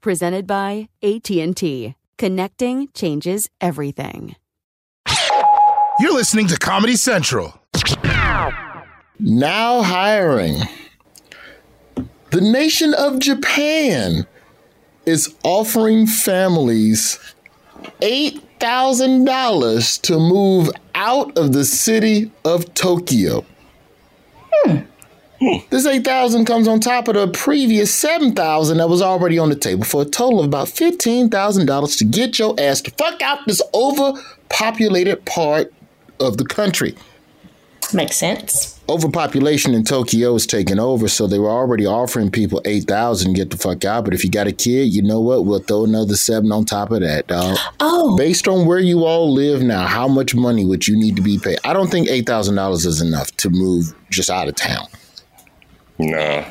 Presented by AT&T. Connecting changes everything. You're listening to Comedy Central. Now hiring. The nation of Japan is offering families $8,000 to move out of the city of Tokyo. Hmm. This 8,000 comes on top of the previous 7,000 that was already on the table for a total of about $15,000 to get your ass to fuck out this overpopulated part of the country. Makes sense. Overpopulation in Tokyo is taking over, so they were already offering people 8,000 get the fuck out, but if you got a kid, you know what? We'll throw another 7 on top of that, dog. Oh, Based on where you all live now, how much money would you need to be paid? I don't think $8,000 is enough to move just out of town. Nah.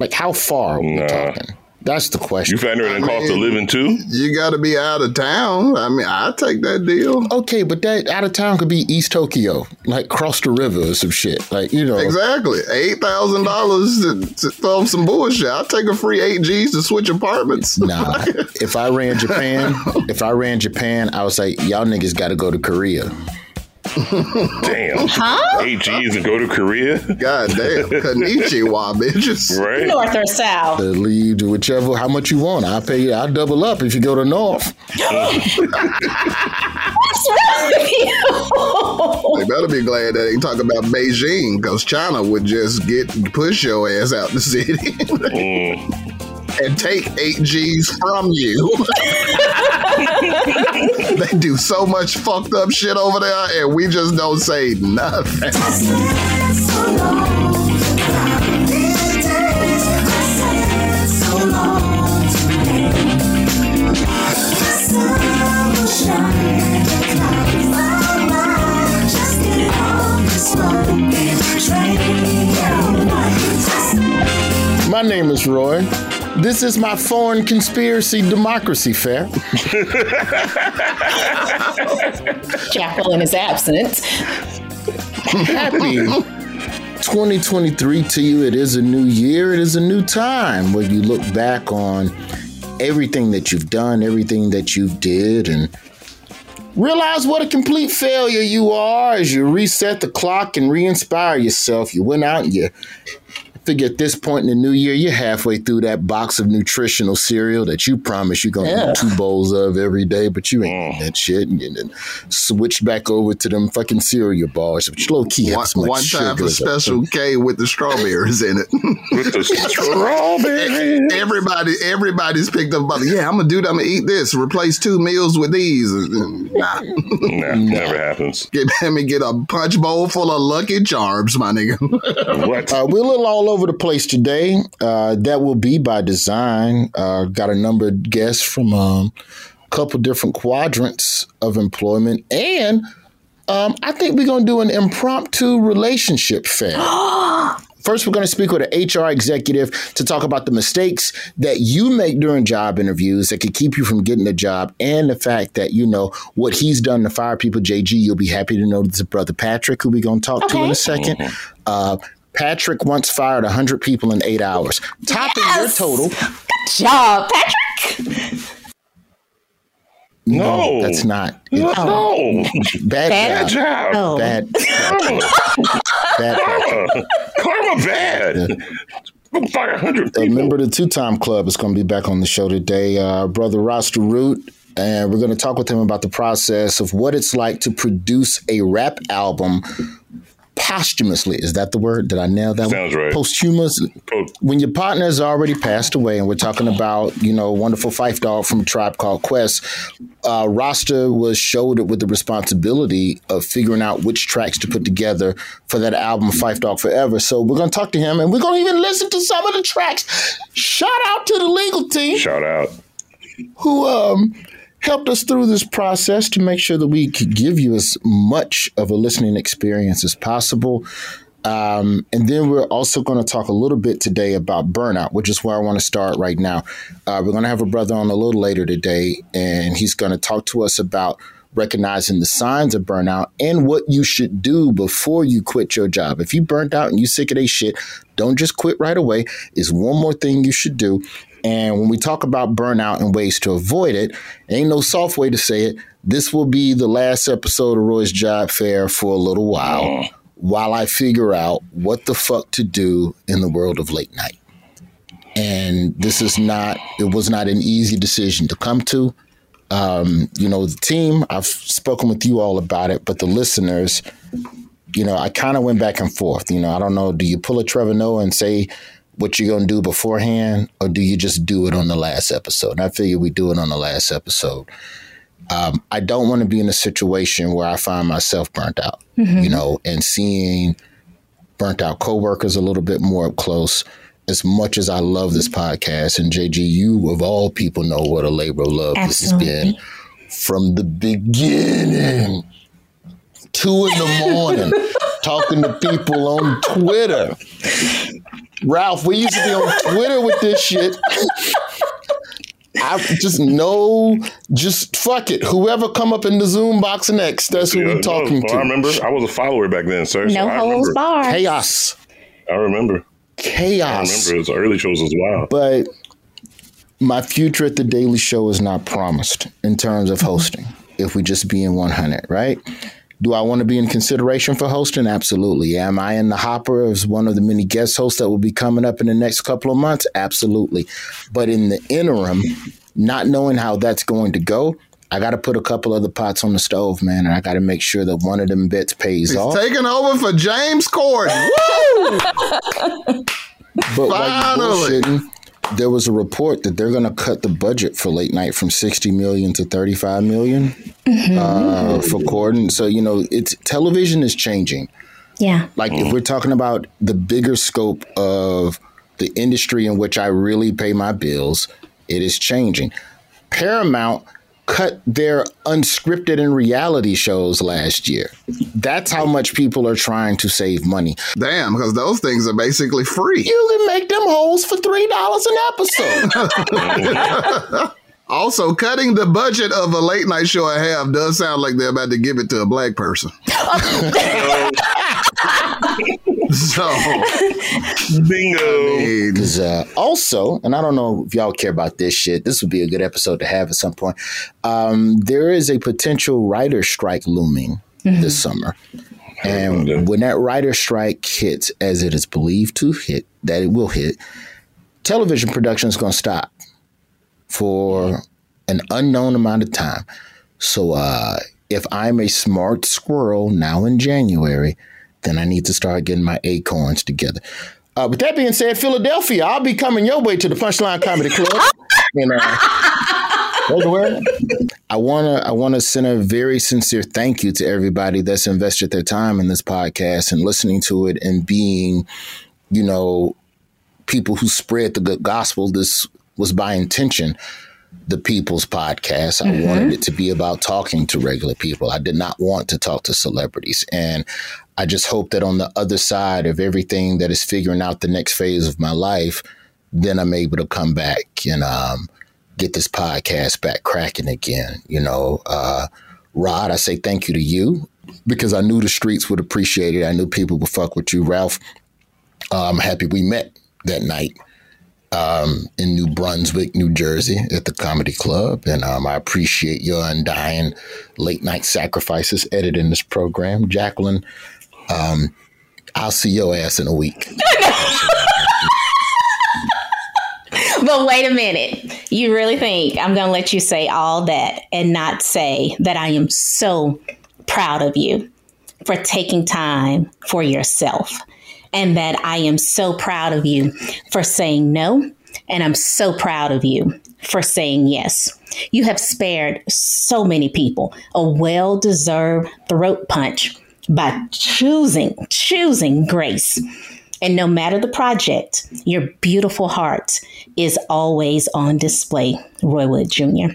Like, how far are we Nah. talking? That's the question. You factor in the cost of living too? You got to be out of town. I mean, I take that deal. okay, but that out of town could be East Tokyo, like cross the river or some shit. Like, you know. Exactly. Eight thousand dollars to throw some bullshit. I'll take a free eight G's to switch apartments. Nah, if I ran Japan, if I ran Japan, I was like, y'all niggas got to go to Korea. Damn. Huh? Eight G's and go to Korea? God damn. Konnichiwa, bitches. Right? north or south? To leave to whichever, how much you want. I'll pay you. I'll double up if you go to North. What's wrong with you? They better be glad that they talk about Beijing because China would just get push your ass out the city Mm. And take eight G's from you. they do so much fucked up shit over there, and we just don't say nothing. My name is Roy. This is my foreign conspiracy democracy fair. Chapel in his absence. Happy 2023 to you. It is a new year. It is a new time where you look back on everything that you've done, everything that you did, and realize what a complete failure you are as you reset the clock and re-inspire yourself. You went out and you figure at this point in the new year, you're halfway through that box of nutritional cereal that you promise you're gonna Yeah. eat two bowls of every day, but you ain't eating that shit. And then switch back over to them fucking cereal bars, which low key One, much one time sugar. for special K with the strawberries in it. With the strawberry. Everybody, everybody's picked up about. Yeah, I'm gonna do that. I'm gonna eat this. Replace two meals with these. Nah, Nah, never happens. get let me get a punch bowl full of Lucky Charms, my nigga. What? Uh, we're a little all over the place today. Uh, that will be by design. Uh, got a number of guests from um, a couple different quadrants of employment. And um, I think we're going to do an impromptu relationship fair. First, we're going to speak with an HR executive to talk about the mistakes that you make during job interviews that could keep you from getting a job, and the fact that you know what he's done to fire people. JG, you'll be happy to know this is brother Patrick, who we're going to talk to in a 2nd Uh, Patrick once fired 100 people in eight hours, topping your total. Good Job, Patrick. No. that's not. No. Bad, Bad job. job. Oh. Bad. Bad. bad. Karma. Karma bad. By a hundred a member of the Two Time Club is going to be back on the show today. Uh, brother Rasta Root, and we're going to talk with him about the process of what it's like to produce a rap album posthumously. Is that the word? Did I nail that? Sounds one? right. Posthumous. Po- When your partner has already passed away, and we're talking about you know wonderful Phife Dawg from a Tribe Called Quest, uh, Rasta was shouldered with the responsibility of figuring out which tracks to put together for that album Phife Dawg Forever. So we're gonna talk to him, and we're gonna even listen to some of the tracks. Shout out to the legal team Shout out. who um, helped us through this process to make sure that we could give you as much of a listening experience as possible. Um, and then we're also going to talk a little bit today about burnout, which is where I want to start right now. Uh, we're going to have a brother on a little later today, and he's going to talk to us about recognizing the signs of burnout and what you should do before you quit your job. If you burnt out and you sick of that shit, don't just quit right away. Is one more thing you should do. And when we talk about burnout and ways to avoid it, ain't no soft way to say it. This will be the last episode of Roy's Job Fair for a little while while I figure out what the fuck to do in the world of late night. And this is not, it was not an easy decision to come to. Um, you know, the team, I've spoken with you all about it, but the listeners, you know, I kind of went back and forth. You know, I don't know, do you pull a Trevor Noah and say what you're going to do beforehand, or do you just do it on the last episode? And I figure we do it on the last episode. Um, I don't want to be in a situation where I find myself burnt out, you know, and seeing burnt out coworkers a little bit more up close. As much as I love this podcast, and JG, you of all people know what a labor of love this has been from the beginning. Two in the morning, talking to people on Twitter. Ralph, we used to be on Twitter with this shit. I just know, just fuck it. Whoever come up in the Zoom box next, that's who Yeah, we no, talking well, to. I remember. I was a follower back then, sir. so No I holds remember. barred. Chaos. I remember. Chaos. I Chaos. remember. It was early shows as well. But my future at the Daily Show is not promised in terms of hosting. If we just be in 100, right? Do I want to be in consideration for hosting? Absolutely. Am I in the hopper as one of the many guest hosts that will be coming up in the next couple of months? Absolutely. But in the interim, not knowing how that's going to go, I got to put a couple other pots on the stove, man, and I got to make sure that one of them bets pays He's off. taking over for James Corden. But like Finally. bullshitting, there was a report that they're going to cut the budget for late night from 60 million to 35 million uh, for Corden. So, you know, it's television is changing. Yeah. Like if we're talking about the bigger scope of the industry in which I really pay my bills, it is changing. Paramount cut their unscripted and reality shows last year. That's how much people are trying to save money. Damn, because those things are basically free. You can make them holes for three dollars an episode. Also, cutting the budget of a late night show in half does sound like they're about to give it to a black person. so, Bingo. it- Because uh, also, and I don't know if y'all care about this shit. This would be a good episode to have at some point. Um, there is a potential writer strike looming this summer, and when that writer strike hits, as it is believed to hit, that it will hit, television production is going to stop for an unknown amount of time. So, uh, if I'm a smart squirrel now in January, then I need to start getting my acorns together. Uh, with that being said, Philadelphia, I'll be coming your way to the Punchline Comedy Club. and, uh. I wanna I wanna send a very sincere thank you to everybody that's invested their time in this podcast and listening to it and being, you know, people who spread the good gospel. This was by intention the people's podcast. I wanted it to be about talking to regular people. I did not want to talk to celebrities. And I just hope that on the other side of everything that is figuring out the next phase of my life, then I'm able to come back and um, get this podcast back cracking again. You know, uh, Rod, I say thank you to you because I knew the streets would appreciate it. I knew people would fuck with you, Ralph. Uh, I'm happy we met that night um, in New Brunswick, New Jersey, at the Comedy Club, and um, I appreciate your undying late night sacrifices editing this program, Jacqueline. Um, I'll see your ass in a week. but wait a minute. You really think I'm going to let you say all that and not say that I am so proud of you for taking time for yourself and that I am so proud of you for saying no and I'm so proud of you for saying yes. You have spared so many people a well deserved throat punch by choosing, choosing grace. And no matter the project, your beautiful heart is always on display, Roy Wood Jr.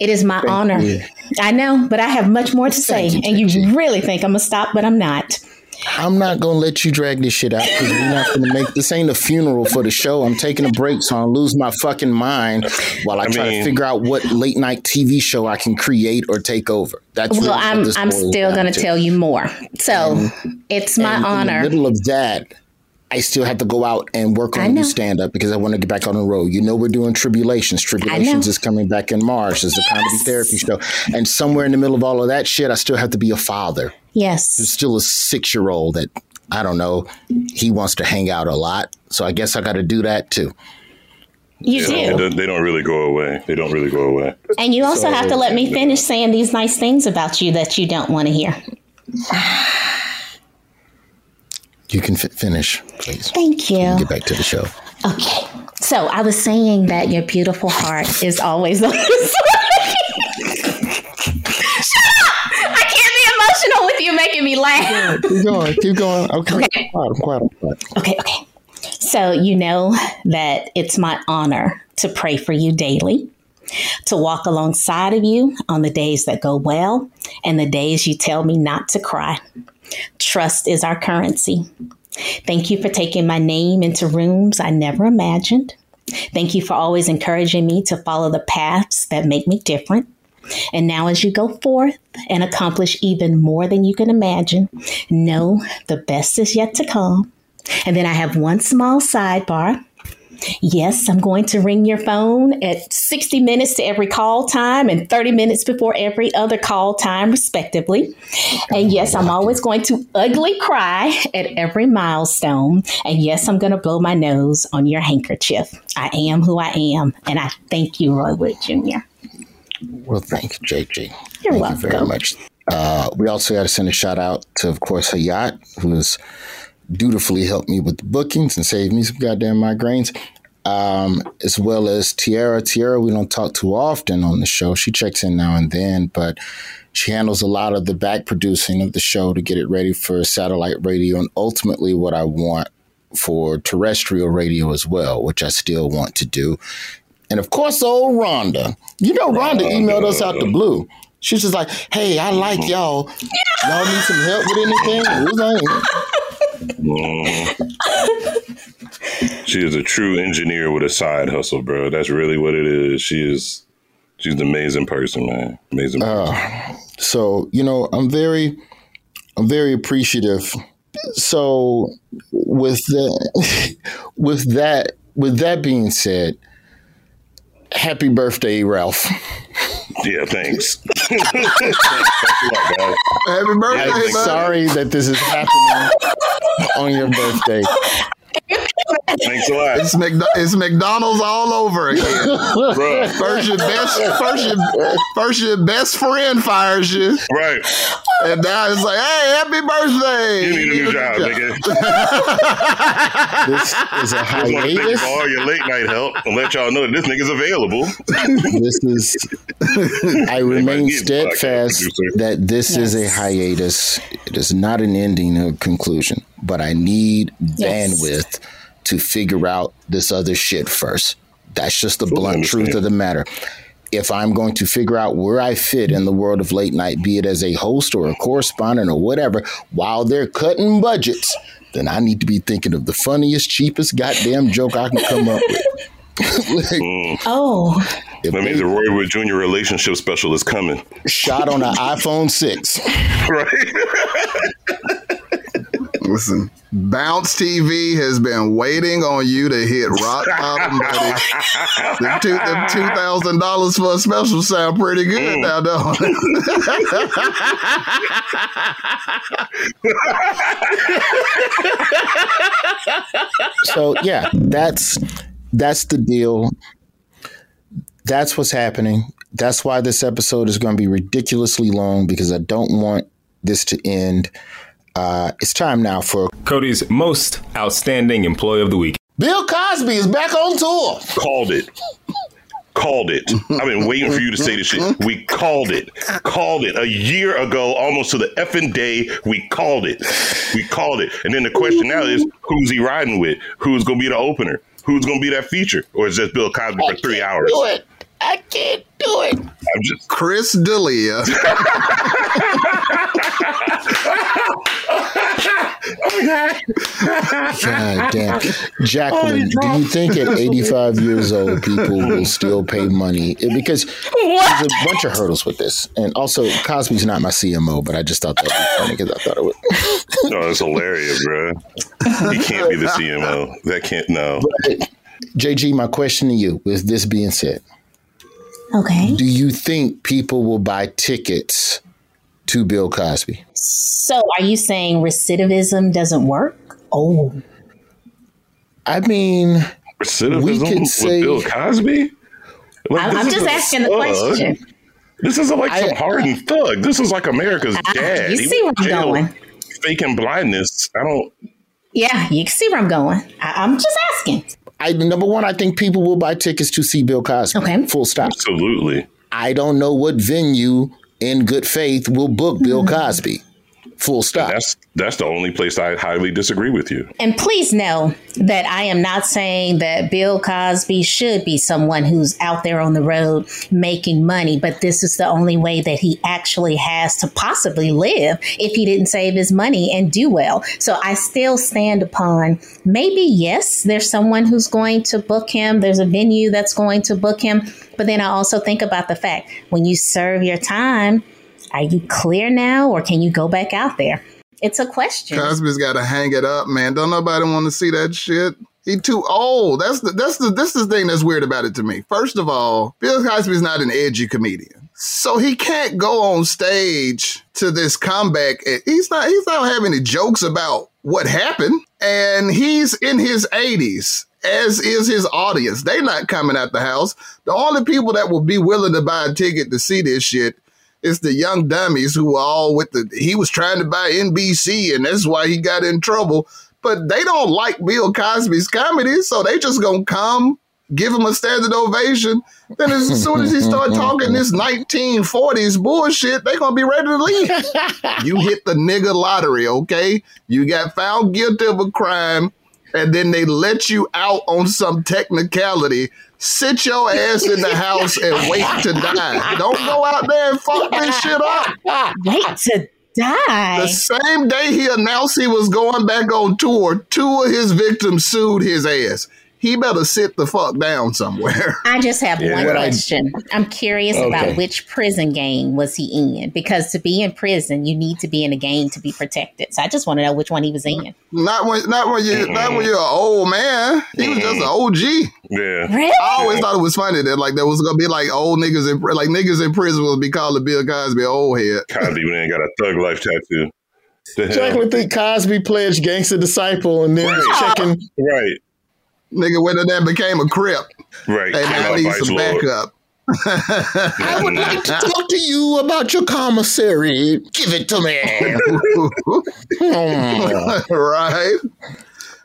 It is my honor. you. I know, but I have much more to say. You, and you Gigi. really think I'm going to stop, but I'm not. I'm not gonna let you drag this shit out because we're not gonna make this ain't a funeral for the show. I'm taking a break so I don't lose my fucking mind while I, I try mean- to figure out what late night TV show I can create or take over. That's Well, really what I'm I'm still going to tell you more. So it's my And honor. In the middle of that, I still have to go out and work I on new stand up because I want to get back on the road. You know, we're doing Tribulations. Tribulations is coming back in March. It's a comedy therapy show. And somewhere in the middle of all of that shit, I still have to be a father. Yes. There's still a six year old that I don't know. He wants to hang out a lot. So I guess I got to do that too. You Yeah, do. they, don't, really go away. They don't really go away. And you also have to let me finish saying these nice things about you that you don't want to hear. You can fi- finish, please. Thank you. Get back to the show. Okay. So I was saying that your beautiful heart is always on display. with making me laugh. Keep going. Keep going. Okay. Okay. Quiet, quiet, I'm quiet. Okay, okay. So you know that it's my honor to pray for you daily, to walk alongside of you on the days that go well and the days you tell me not to cry. Trust is our currency. Thank you for taking my name into rooms I never imagined. Thank you for always encouraging me to follow the paths that make me different. And now, as you go forth and accomplish even more than you can imagine, know the best is yet to come. And then I have one small sidebar. Yes, I'm going to ring your phone at 60 minutes to every call time and 30 minutes before every other call time, respectively. And yes, I'm always going to ugly cry at every milestone. And yes, I'm going to blow my nose on your handkerchief. I am who I am. And I thank you, Roy Wood Jr. Well, thank you, JG. You're thank welcome. you very much. Uh, we also got to send a shout out to, of course, Hayat, who has dutifully helped me with the bookings and saved me some goddamn migraines. Um, as well as Tiara. Tiara, we don't talk too often on the show. She checks in now and then, but she handles a lot of the back producing of the show to get it ready for satellite radio and ultimately what I want for terrestrial radio as well, which I still want to do. And of course, old Rhonda. You know, Rhonda emailed us out the blue. She's just like, hey, I like mm-hmm. y'all. Y'all need some help with anything? Was She is a true engineer with a side hustle, bro. That's really what it is. She is. She's an amazing person, man. Amazing. Uh, person. so, you know, I'm very, I'm very appreciative. So with the, with that, with that being said, happy birthday, Ralph. yeah, thanks. thanks. Thanks a lot. Happy birthday, I'm sorry that this is happening on your birthday. Thanks a lot, It's, McDo- it's McDonald's all over again. bro. First your best, first your, first your best friend fires you, Right. and now it's like, hey, happy birthday! You need a new job, nigga. This is a Just want to thank you hiatus. for all your late night help and let y'all know that this nigga's available. This is. I remain steadfast that this is a hiatus. It is not an ending or conclusion, but I need Yes. bandwidth to figure out this other shit first. That's just the blunt understand. truth of the matter. If I'm going to figure out where I fit in the world of late night, be it as a host or a correspondent or whatever, while they're cutting budgets, then I need to be thinking of the funniest, cheapest goddamn joke I can come up with. Like, mm. Oh, if That they means the Roy Wood Jr. relationship special is coming. shot on an iPhone 6. Right. Listen, Bounce TV has been waiting on you to hit rock bottom, buddy. them, two, them two thousand dollars for a special sound pretty good mm. now, don't it? So yeah, that's that's the deal. That's what's happening. That's why this episode is going to be ridiculously long because I don't want this to end. Uh, it's time now for Cody's most outstanding employee of the week. Bill Cosby is back on tour. Called it. Called it. I've been waiting for you to say this shit. We called it. Called it. A year ago, almost to the effing day, we called it. We called it. And then the question now is who's he riding with? Who's going to be the opener? Who's going to be that feature? Or is just Bill Cosby for three hours? Do it. I can't do it. I'm just. Chris D'Elia. God damn. Jacqueline, do you think at 85 years old people will still pay money? Because there's a bunch of hurdles with this. And also, Cosby's not my CMO, but I just thought that would be funny because I thought it would. No, that's hilarious, bro. He can't be the CMO. That can't, no. JG, my question to you, with this being said, Okay. do you think people will buy tickets to Bill Cosby? So are you saying recidivism doesn't work? Oh, I mean, Recidivism We could with say- Bill Cosby? Like, I'm, I'm just a asking the question. This isn't like some I- hardened thug. This is like America's ah, dad. you He see where I'm going. Faking blindness. I don't. Yeah, you can see where I'm going. I, I'm just asking. I number one, I think people will buy tickets to see Bill Cosby. Okay. Full stop. Absolutely. I don't know what venue in good faith will book Bill hmm. Cosby. Full stop. That's that's the only place I highly disagree with you. And please know that I am not saying that Bill Cosby should be someone who's out there on the road making money, but this is the only way that he actually has to possibly live if he didn't save his money and do well. So I still stand upon maybe, yes, there's someone who's going to book him, there's a venue that's going to book him. But then I also think about the fact when you serve your time, are you clear now or can you go back out there? It's a question. Cosby's got to hang it up, man. Don't nobody want to see that shit. He too old. That's the that's the this is the thing that's weird about it to me. First of all, Bill Cosby's not an edgy comedian, so he can't go on stage to this comeback. He's not he's not having any jokes about what happened, and he's in his eighties. As is his audience. They're not coming out the house. The only people that will be willing to buy a ticket to see this shit it's the young dummies who are all with the he was trying to buy NBC and that's why he got in trouble. But they don't like Bill Cosby's comedy, so they just gonna come, give him a standing ovation. Then as soon as he start talking this 1940s bullshit, they gonna be ready to leave. you hit the nigga lottery, okay? You got found guilty of a crime, and then they let you out on some technicality. Sit your ass in the house and wait to die. Don't go out there and fuck this shit up. Wait to die. The same day he announced he was going back on tour, two of his victims sued his ass. He better sit the fuck down somewhere. I just have one What question. I'm curious Okay. about which prison gang was he in? Because to be in prison, you need to be in a gang to be protected. So I just want to know which one he was in. Not when, not when you, not when you're an old man. He was just an OG. Yeah. Really? I always thought it was funny that like there was gonna be like old niggas in like niggas in prison would be calling Bill Cosby old head. Cosby even ain't got a thug life tattoo. The hell? Jacqueline think Cosby pledged gangster disciple and then was checking. Right. Nigga whether that became a crip. Right. Hey man, I need some Lord. backup. I would like to talk to you about your commissary. Give it to me. Hmm. right?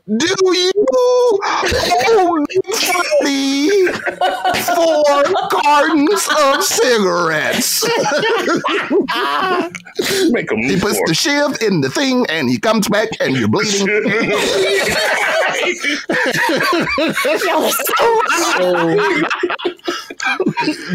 Do you owe me four cartons of cigarettes? Make him he puts the shiv in the thing and he comes back and you're bleeding.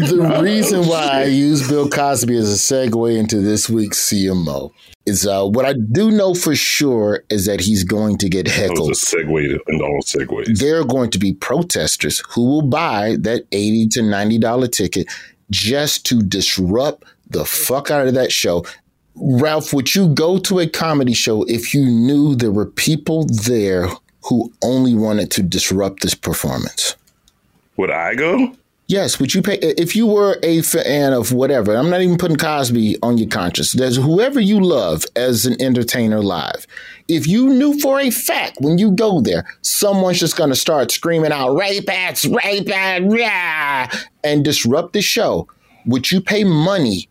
the reason why I use Bill Cosby as a segue into this week's CMO is uh, what I do know for sure is that he's going to get That heckled. was a segue to- in all segues. There are going to be protesters who will buy that eighty to ninety dollar ticket just to disrupt the fuck out of that show. Ralph, would you go to a comedy show if you knew there were people there who only wanted to disrupt this performance? Would I go? Yes, would you pay if you were a fan of whatever? I'm not even putting Cosby on your conscience. There's whoever you love as an entertainer live. If you knew for a fact when you go there, someone's just going to start screaming out "rapists, rapists," yeah, and disrupt the show, would you pay money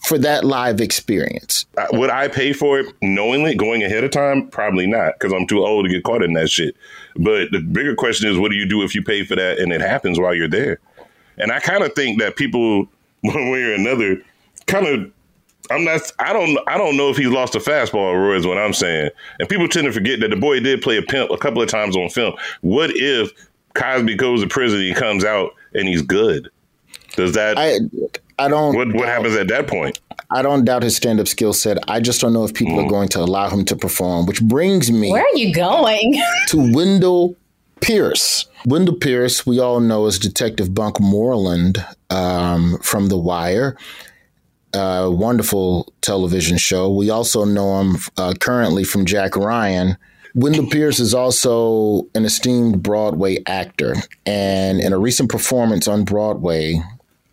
for that live experience? Uh, Would I pay for it knowingly going ahead of time? Probably not, because I'm too old to get caught in that shit. But the bigger question is, what do you do if you pay for that and it happens while you're there? And I kind of think that people, one way or another, kind of. I'm not. I don't. I don't know if he's lost a fastball. Roy is what I'm saying. And people tend to forget that the boy did play a pimp a couple of times on film. What if Cosby goes to prison, he comes out, and he's good? Does that? I I don't. what What happens at that point? I don't doubt his stand up skill set. I just don't know if people are mm. going to allow him to perform, which brings me Where are you going? to Wendell Pierce. Wendell Pierce, we all know as Detective Bunk Moreland um, from The Wire. Uh, wonderful television show. We also know him uh, currently from Jack Ryan. Wendell Pierce is also an esteemed Broadway actor. And in a recent performance on Broadway,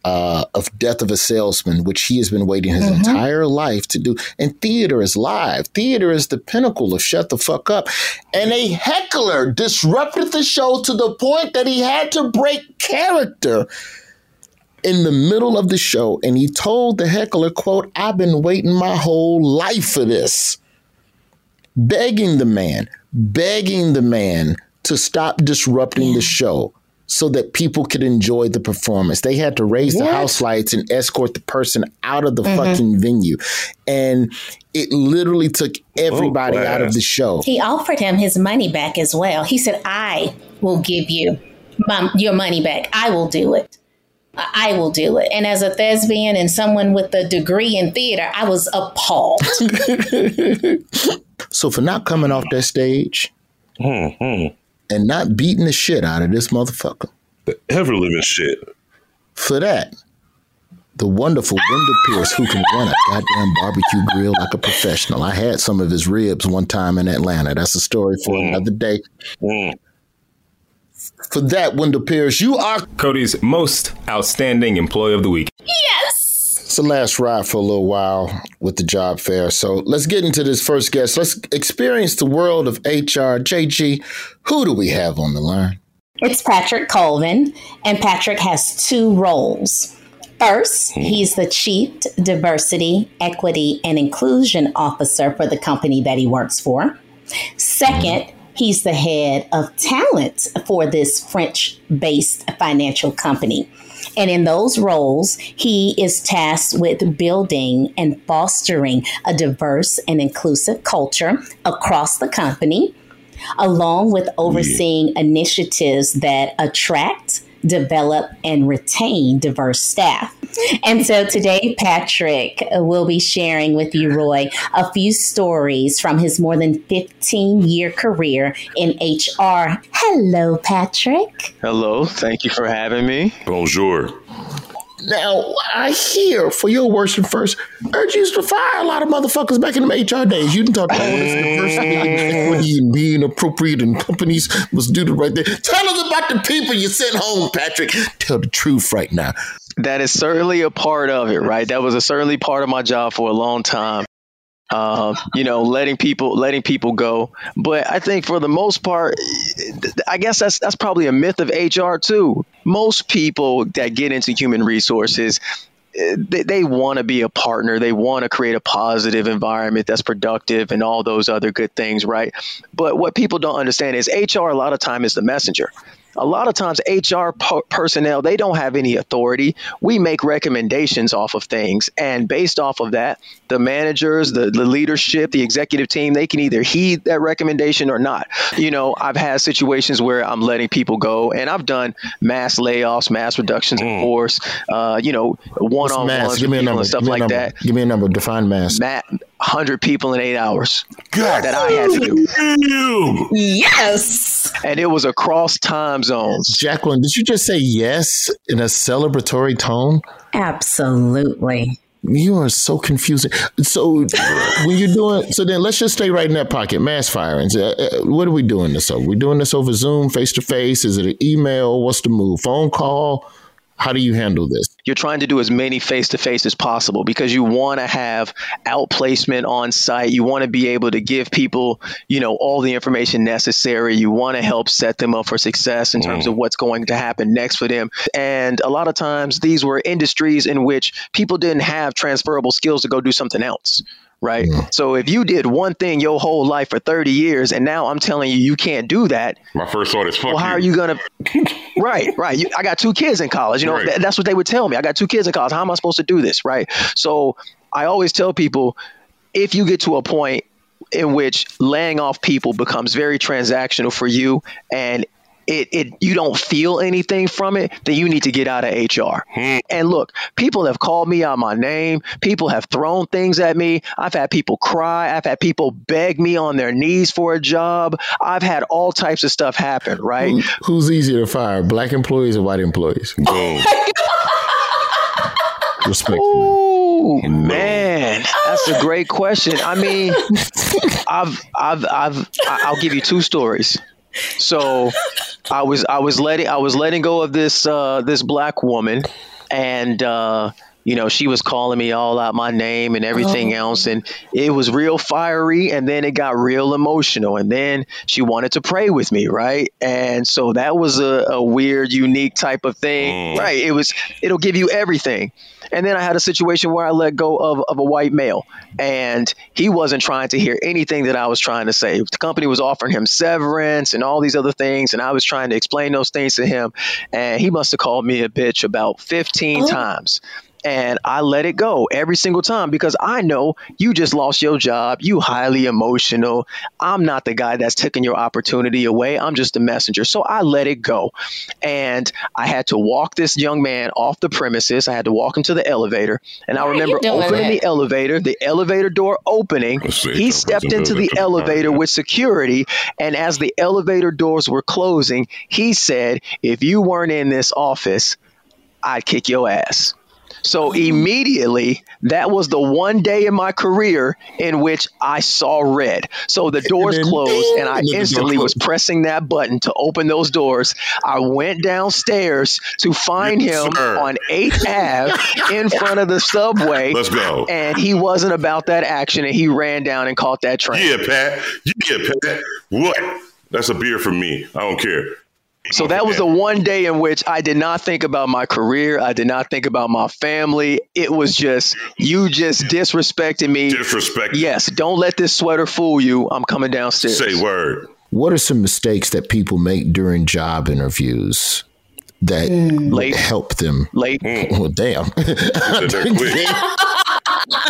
uh, of Death of a Salesman, which he has been waiting his entire life to do. And theater is live. Theater is the pinnacle of shut the fuck up. And a heckler disrupted the show to the point that he had to break character in the middle of the show. And he told the heckler, quote, I've been waiting my whole life for this. Begging the man, begging the man to stop disrupting the show so that people could enjoy the performance. They had to raise the house lights and escort the person out of the mm-hmm. fucking venue. And it literally took everybody out of the show. He offered him his money back as well. He said, I will give you my, your money back. I will do it. I I will do it. And as a thespian and someone with a degree in theater, I was appalled. So for not coming off that stage hmm, hmm. And not beating the shit out of this motherfucker, Ever living shit. for that, the wonderful Wendell Pierce, who can run a goddamn barbecue grill like a professional. I had some of his ribs one time in Atlanta. That's a story for mm. another day. Mm. For that, Wendell Pierce, you are Cody's most outstanding employee of the week. It's the last ride for a little while with the job fair. So let's get into this first guest. Let's experience the world of HR. JG, who do we have on the line? It's Patrick Colvin, and Patrick has two roles. First, he's the Chief Diversity, Equity, and Inclusion Officer for the company that he works for. Second, he's the head of talent for this French based financial company. And in those roles, he is tasked with building and fostering a diverse and inclusive culture across the company along with overseeing initiatives that attract, develop, and retain diverse staff. And so today, Patrick uh, will be sharing with you, Roy, a few stories from his more than 15 year career in HR. Hello, Patrick. Hello, thank you for having me. Bonjour. Now, I hear for your worst and first, urge you to fire a lot of motherfuckers back in them HR days. You didn't talk about all this diversity and equity and being appropriate and companies must do the right thing. Tell us about the people you sent home, Patrick. Tell the truth right now. That is certainly a part of it, right? That was a certainly part of my job for a long time. Um, you know, letting people letting people go. But I think for the most part, I guess that's that's probably a myth of HR too. Most people that get into human resources, they, they want to be a partner. They want to create a positive environment that's productive and all those other good things, right? But what people don't understand is HR a lot of time is the messenger. A lot of times HR po- personnel, they don't have any authority. We make recommendations off of things. And based off of that, the managers, the, the leadership, the executive team, they can either heed that recommendation or not. You know, I've had situations where I'm letting people go and I've done mass layoffs, mass reductions in force, uh, you know, one on Mass. ones Give me a number. and stuff Give me a like number. that. Give me a number. Define mass. Matt, 100 people in eight hours that I had to do. Yes. And it was across time zones. Jacqueline, did you just say yes in a celebratory tone? Absolutely. You are so confusing. So when you're doing, so then let's just stay right in that pocket. Mass firings. Uh, uh, what are we doing this over? We're doing this over Zoom, face to face? Is it an email? What's the move? Phone call? How do you handle this? You're trying to do as many face to face as possible because you want to have outplacement on site. You want to be able to give people, you know, all the information necessary. You want to help set them up for success in terms of mm. what's going to happen next for them. And a lot of times these were industries in which people didn't have transferable skills to go do something else right? So if you did one thing your whole life for 30 years and now I'm telling you you can't do that, My first thought is fuck well, how are you gonna? right, right. You, I got two kids in college. You know, Right. th- that's what they would tell me. I got two kids in college. How am I supposed to do this? Right. So I always tell people, if you get to a point in which laying off people becomes very transactional for you and it, it you don't feel anything from it, then you need to get out of HR. Hmm. And look, people have called me out my name. People have thrown things at me. I've had people cry. I've had people beg me on their knees for a job. I've had all types of stuff happen, right? Who- who's easier to fire, black employees or white employees? Oh Boom. Respect. Ooh, man, that's a great question. I mean, I've, I've, I've, I'll give you two stories. So, I was, I was letting, I was letting go of this, uh, this black woman, and uh, you know, she was calling me all out my name and everything oh. else, and it was real fiery, and then it got real emotional, and then she wanted to pray with me, right? And so that was a, a weird, unique type of thing, mm. right? It was, it'll give you everything. And then I had a situation where I let go of, of a white male, and he wasn't trying to hear anything that I was trying to say. The company was offering him severance and all these other things, and I was trying to explain those things to him, and he must have called me a bitch about 15 times. And I let it go every single time because I know you just lost your job. You highly emotional. I'm not the guy that's taking your opportunity away. I'm just a messenger. So I let it go. And I had to walk this young man off the premises. I had to walk him to the elevator. And I Why are remember opening that? the elevator, the elevator door opening. He stepped into the elevator with security. And as the elevator doors were closing, he said, If you weren't in this office, I'd kick your ass. So mm-hmm. immediately, that was the one day in my career in which I saw red. So the doors then closed, and I and then the door instantly was pressing that button to open those doors. I went downstairs to find Yes, him sir. on 8th Ave in front of the subway. Let's go. And he wasn't about that action, and he ran down and caught that train. Yeah, Pat. Yeah, Pat. What? That's a beer for me. I don't care. So that was the one day in which I did not think about my career. I did not think about my family. It was just, you just disrespected me. Disrespect. Yes, don't let this sweater fool you. I'm coming downstairs. Say word. What are some mistakes that people make during job interviews that mm. Late. help them? Late. Oh, damn. Said that quick.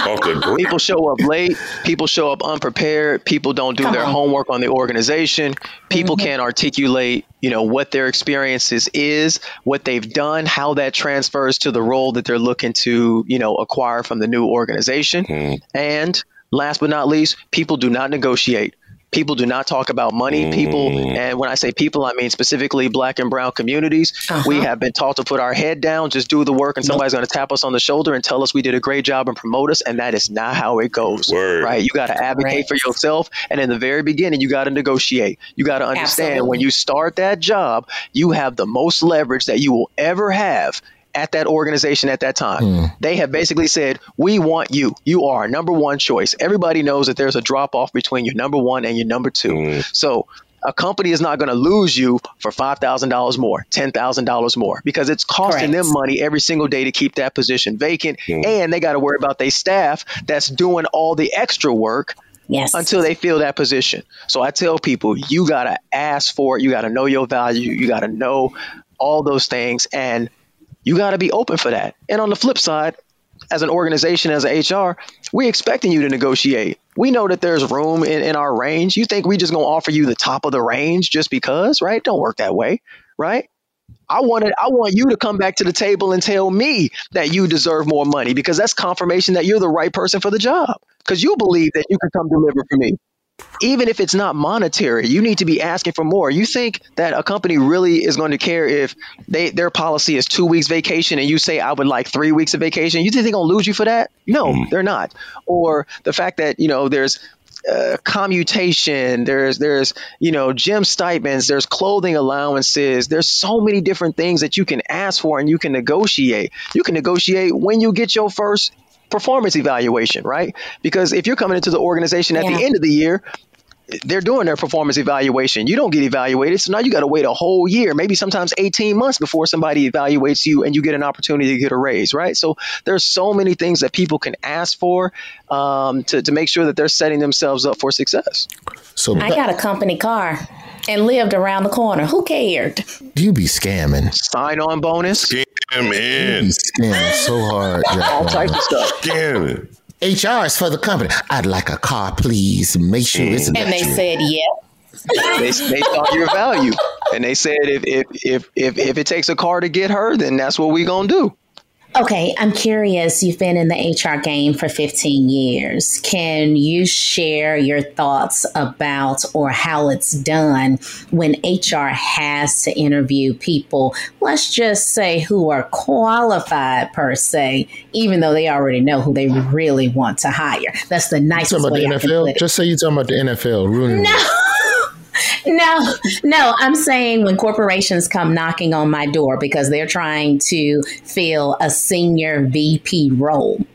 Off the grip. People show up late. People show up unprepared. People don't do their homework on the organization. People mm-hmm. can't articulate, you know, what their experiences is, what they've done, how that transfers to the role that they're looking to, you know, acquire from the new organization. Mm. And last but not least, people do not negotiate. People do not talk about money. People, mm. and when I say people, I mean specifically black and brown communities. We uh-huh. have been taught to put our head down, just do the work, and somebody's going to tap us on the shoulder and tell us we did a great job and promote us. And that is not how it goes. Word. Right? You got to advocate for yourself. And in the very beginning, you got to negotiate. You got to understand Absolutely. when you start that job, you have the most leverage that you will ever have at that organization at that time. Hmm. They have basically said, We want you. You are our number one choice. Everybody knows that there's a drop off between your number one and your number two. Hmm. So a company is not going to lose you for $5,000 more, $10,000 more, because it's costing Correct. them money every single day to keep that position vacant. Hmm. And they got to worry about their staff that's doing all the extra work Yes. until they fill that position. So I tell people, you got to ask for it. You got to know your value. You got to know all those things. And you got to be open for that. And on the flip side, as an organization, as a HR, we expecting you to negotiate. We know that there's room in, in our range. You think we just gonna offer you the top of the range just because, right? Don't work that way, right? I wanted I want you to come back to the table and tell me that you deserve more money because that's confirmation that you're the right person for the job. Because you believe that you can come deliver for me. Even if it's not monetary, you need to be asking for more. You think that a company really is going to care if they their policy is two weeks vacation and you say I would like three weeks of vacation? You think they're going to lose you for that? No, they're not. Or the fact that you know there's uh, commutation. There's there's you know gym stipends. There's clothing allowances. There's so many different things that you can ask for and you can negotiate. You can negotiate when you get your first performance evaluation, right? Because if you're coming into the organization at Yeah. the end of the year, they're doing their performance evaluation. You don't get evaluated, so now you got to wait a whole year, maybe sometimes 18 months before somebody evaluates you and you get an opportunity to get a raise, right? So there's so many things that people can ask for um, to, to make sure that they're setting themselves up for success. So I got a company car and lived around the corner. Who cared? you be scamming. Sign on bonus. Scamming. You in. be scamming so hard. All types of stuff. Scamming. HR is for the company. I'd like a car, please. Make sure it's And they electric. said, yeah. They, they saw your value, and they said if if, if if if it takes a car to get her, then that's what we gonna do. Okay, I'm curious. You've been in the HR game for 15 years. Can you share your thoughts about or how it's done when HR has to interview people, let's just say who are qualified per se, even though they already know who they really want to hire? That's the nicest talking about way the I can put NFL? Just say you're talking about the NFL. Ruining No. No, no, I'm saying when corporations come knocking on my door because they're trying to fill a senior VP role.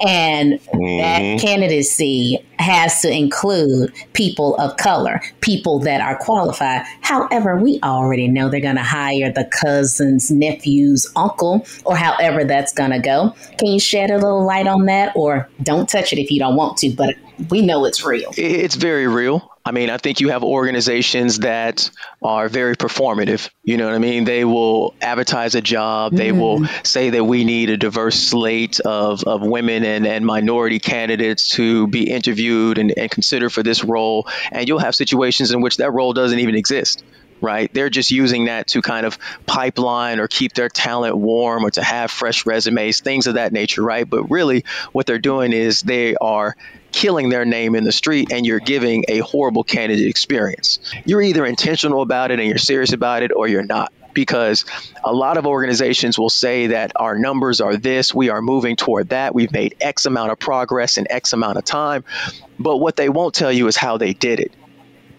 And that mm-hmm. candidacy has to include people of color, people that are qualified. However, we already know they're going to hire the cousin's nephew's uncle or however that's going to go. Can you shed a little light on that or don't touch it if you don't want to, but we know it's real. It's very real. I mean, I think you have organizations that are very performative. You know what I mean? They will advertise a job. They mm-hmm. will say that we need a diverse slate of, of women and, and minority candidates to be interviewed and, and considered for this role. And you'll have situations in which that role doesn't even exist. Right. They're just using that to kind of pipeline or keep their talent warm or to have fresh resumes, things of that nature. Right. But really, what they're doing is they are killing their name in the street and you're giving a horrible candidate experience. You're either intentional about it and you're serious about it or you're not. Because a lot of organizations will say that our numbers are this, we are moving toward that, we've made X amount of progress in X amount of time. But what they won't tell you is how they did it.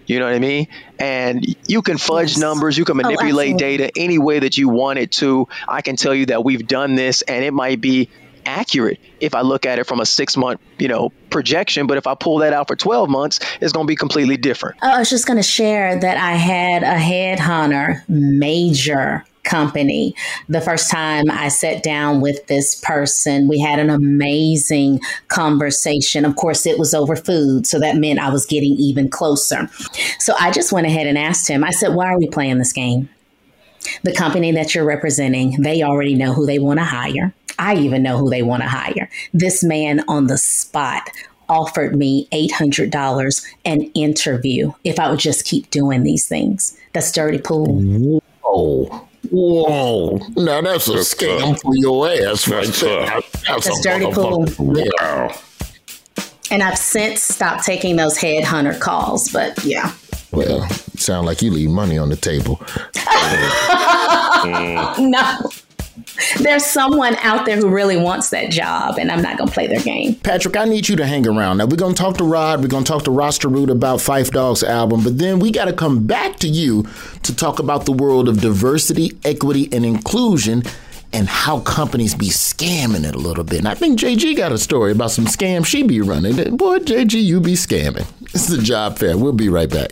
You know what I mean? And you can fudge Yes. numbers, you can oh, manipulate absolutely. data any way that you want it to. I can tell you that we've done this and it might be accurate if I look at it from a six month, you know, projection. But if I pull that out for 12 months, it's going to be completely different. Oh, I was just going to share that I had a headhunter, major company. The first time I sat down with this person, we had an amazing conversation. Of course, it was over food, so that meant I was getting even closer. So I just went ahead and asked him, I said, Why are we playing this game? The company that you're representing, they already know who they want to hire. I even know who they want to hire. This man on the spot offered me $800 an interview if I would just keep doing these things. That's dirty pool. Whoa. Whoa. Now that's a That's scam tough. for your ass right That's there. tough. That's, That's a dirty pool. Wow. And I've since stopped taking those headhunter calls, but yeah. Well, sound like you leave money on the table. No. There's someone out there who really wants that job, and I'm not going to play their game. Patrick, I need you to hang around. Now, we're going to talk to Rod. We're going to talk to Rasta Root about Phife Dawg's album, but then we got to come back to you to talk about the world of diversity, equity, and inclusion and how companies be scamming it a little bit. And I think JG got a story about some scam she be running. Boy, JG, you be scamming. Is a job fair. We'll be right back.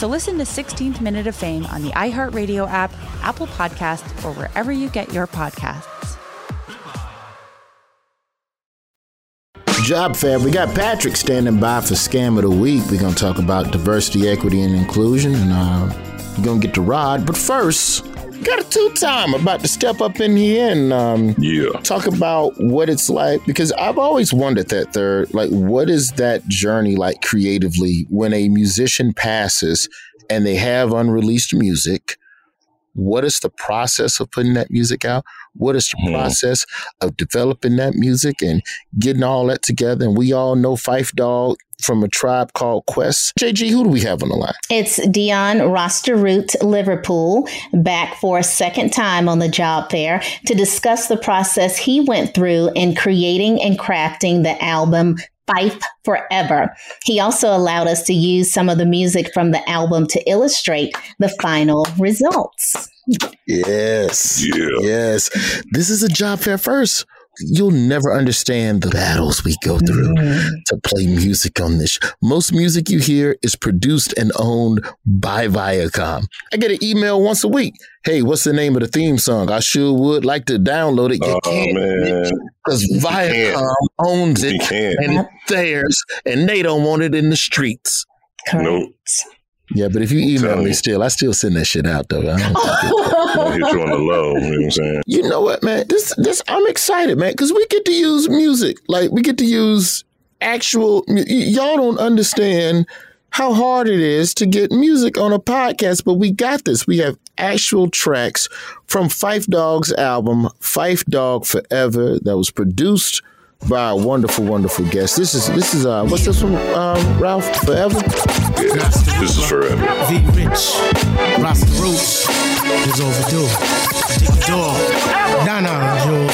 So listen to 16th Minute of Fame on the iHeartRadio app, Apple Podcast, or wherever you get your podcasts. Job Fab, we got Patrick standing by for Scam of the Week. We're going to talk about diversity, equity, and inclusion, and uh, we're going to get to Rod. But first, got a two time about to step up in here and um, yeah. talk about what it's like because I've always wondered that third, like, what is that journey like creatively when a musician passes and they have unreleased music? What is the process of putting that music out? What is the Mhm. process of developing that music and getting all that together? And we all know Phife Dawg from a tribe called Quest. JG, who do we have on the line? It's Dion Rasta Root Liverpool back for a second time on the job fair to discuss the process he went through in creating and crafting the album Phife Forever. He also allowed us to use some of the music from the album to illustrate the final results. Yes. Yes. This is a job fair first. You'll never understand the battles we go through mm-hmm. to play music on this. Most music you hear is produced and owned by Viacom. I get an email once a week. Hey, what's the name of the theme song? I sure would like to download it. You Oh, can't man. because You can't. Viacom owns it and it's theirs, and they don't want it in the streets. Nope. Yeah, but if you email me still, I still send that shit out though. I don't I'll hit you on the low. You know what I'm saying? You know what, man? This this I'm excited, man, because we get to use music. Like we get to use actual. y- y- y'all don't understand how hard it is to get music on a podcast, but we got this. We have actual tracks from Phife Dawg's album, Phife Dawg Forever, that was produced by a wonderful, wonderful guest. This is this is uh what's this from um, Ralph Forever? Yeah, this is forever. V Rich, Rasta Roots is overdue. Dick Dog,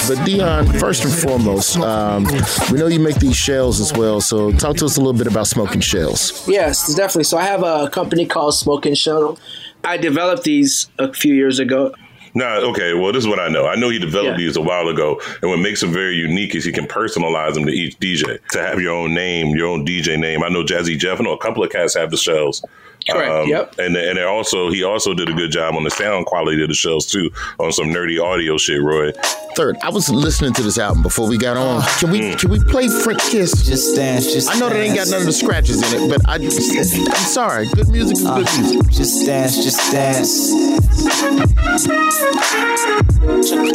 But Dion, first and foremost, um, we know you make these shells as well. So talk to us a little bit about smoking shells. Yes, definitely. So I have a company called Smoking Shell. I developed these a few years ago. Nah, okay. Well, this is what I know. I know he developed Yeah. these a while ago, and what makes them very unique is he can personalize them to each DJ. To have your own name, your own DJ name. I know Jazzy Jeff. I know a couple of cats have the shells. Correct, um, yep. And and they're also he also did a good job on the sound quality of the shows too, on some nerdy audio shit, Roy. Third, I was listening to this album before we got on. Can we can we play French Kiss? Just dance, just dance. I know that ain't got none of the scratches in it, but I just, I'm sorry. Good music is good uh, music. Just dance, just dance.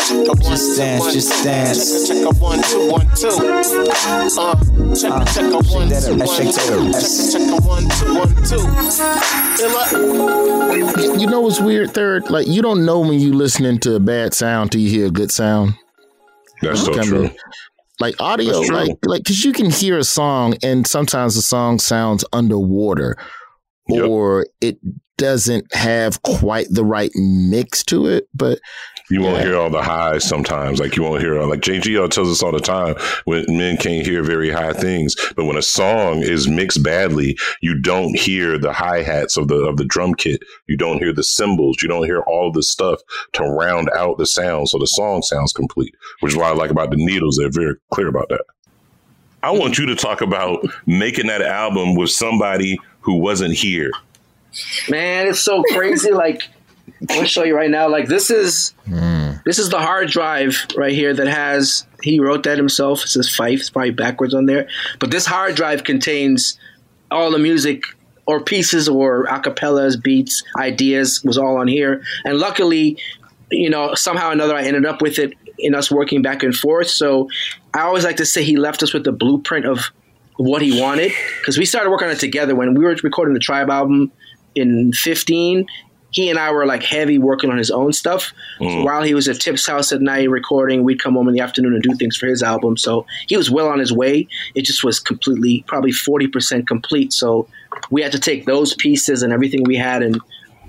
Just dance, just dance. Check a one, two, one, two. Uh, check a check a one, two, one, two. Check check a one, two, one, two. You know what's weird, third? Like you don't know when you're listening to a bad sound till you hear a good sound. That's so Kinda- true. Like audio, true. like like because you can hear a song and sometimes the song sounds underwater, or it doesn't have quite the right mix to it. But You won't hear all the highs sometimes. Like you won't hear uh, like JGL tells us all the time when men can't hear very high things. But when a song is mixed badly, you don't hear the hi hats of the of the drum kit. You don't hear the cymbals. You don't hear all the stuff to round out the sound, so the song sounds complete. Which is why I like about the Needles. They're very clear about that. I want you to talk about making that album with somebody who wasn't here. Man, it's so crazy. like I'll show you right now. Like this is hmm. this is the hard drive right here that has he wrote that himself. It says Phife. It's probably backwards on there. But this hard drive contains all the music or pieces or acapellas, beats, ideas was all on here. And luckily, you know, somehow or another I ended up with it in us working back and forth. So I always like to say he left us with the blueprint of what he wanted because we started working on it together when we were recording the Tribe album in 15 he and I were like heavy working on his own stuff. So Mm. while he was at Tip's house at night recording, we'd come home in the afternoon and do things for his album. So he was well on his way. It just was completely, probably 40% complete. So we had to take those pieces and everything we had and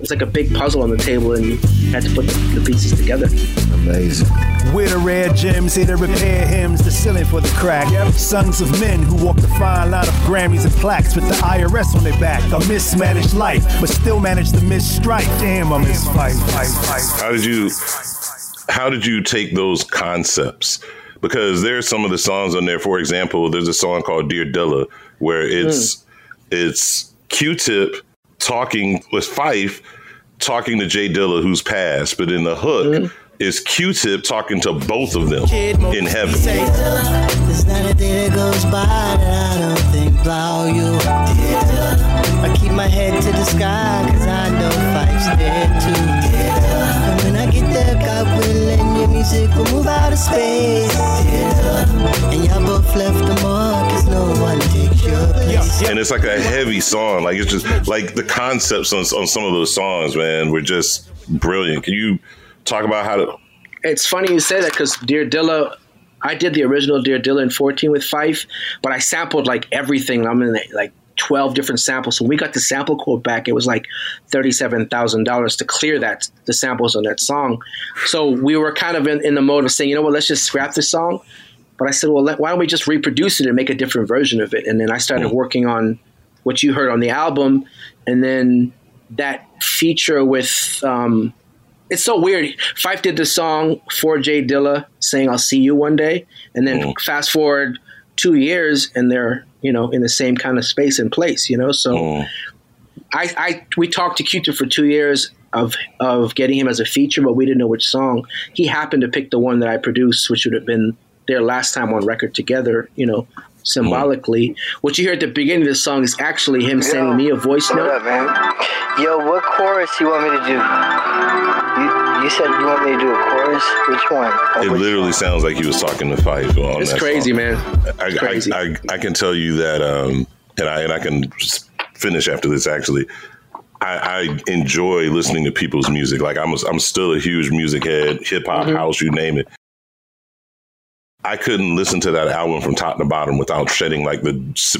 it's like a big puzzle on the table and you had to put the, the pieces together. Amazing. We're the rare gems here to repair hymns, the ceiling for the crack. Sons of men who walk the fine line of Grammys and plaques with the IRS on their back. A mismanaged life, but still manage to miss strife. Damn, I miss fight, fight, fight. How did you how did you take those concepts? Because there's some of the songs on there. For example, there's a song called Dear Dilla where it's hmm. it's Q-Tip talking with Phife talking to Jay Dilla who's passed, but in the hook mm-hmm. is Q-Tip talking to both of them in heaven. There's not a day that goes by that I don't think about you. I keep my head to the sky, cause I know Phife's there too. And when I get there, God willing, your music will move out of space. And y'all both left a mark, cause no one takes your place. And it's like a heavy song. Like it's just like the concepts on, on some of those songs, man, were just brilliant. Can you talk about how to It's funny you say that because Dear Dilla, I did the original Dear Dilla in 14 with Phife, but I sampled like everything. I'm in like 12 different samples. So when we got the sample quote back, it was like $37,000 to clear that, the samples on that song. So we were kind of in, in the mode of saying, you know what, let's just scrap this song. But I said, well, let, why don't we just reproduce it and make a different version of it? And then I started hmm. working on what you heard on the album. And then that feature with, um, it's so weird. Phife did the song for Jay Dilla saying, I'll see you one day. And then hmm. fast forward two years and they're, you know, in the same kind of space and place, you know? So hmm. I, I, we talked to Q-Tip for two years of, of getting him as a feature, but we didn't know which song. He happened to pick the one that I produced, which would have been their last time on record together, you know, symbolically. What you hear at the beginning of the song is actually him sending me a voice What note. up, man? Yo, what chorus you want me to do? You, you said you want me to do a chorus? Which one? It literally sounds like he was talking to Phife on It's that crazy, song. man. I, It's crazy. I, I, I can tell you that, um, and I and I can finish after this. Actually, I, I enjoy listening to people's music. Like I'm, a, I'm still a huge music head, hip hop, Mm-hmm. house, you name it. I couldn't listen to that album from top to bottom without shedding like the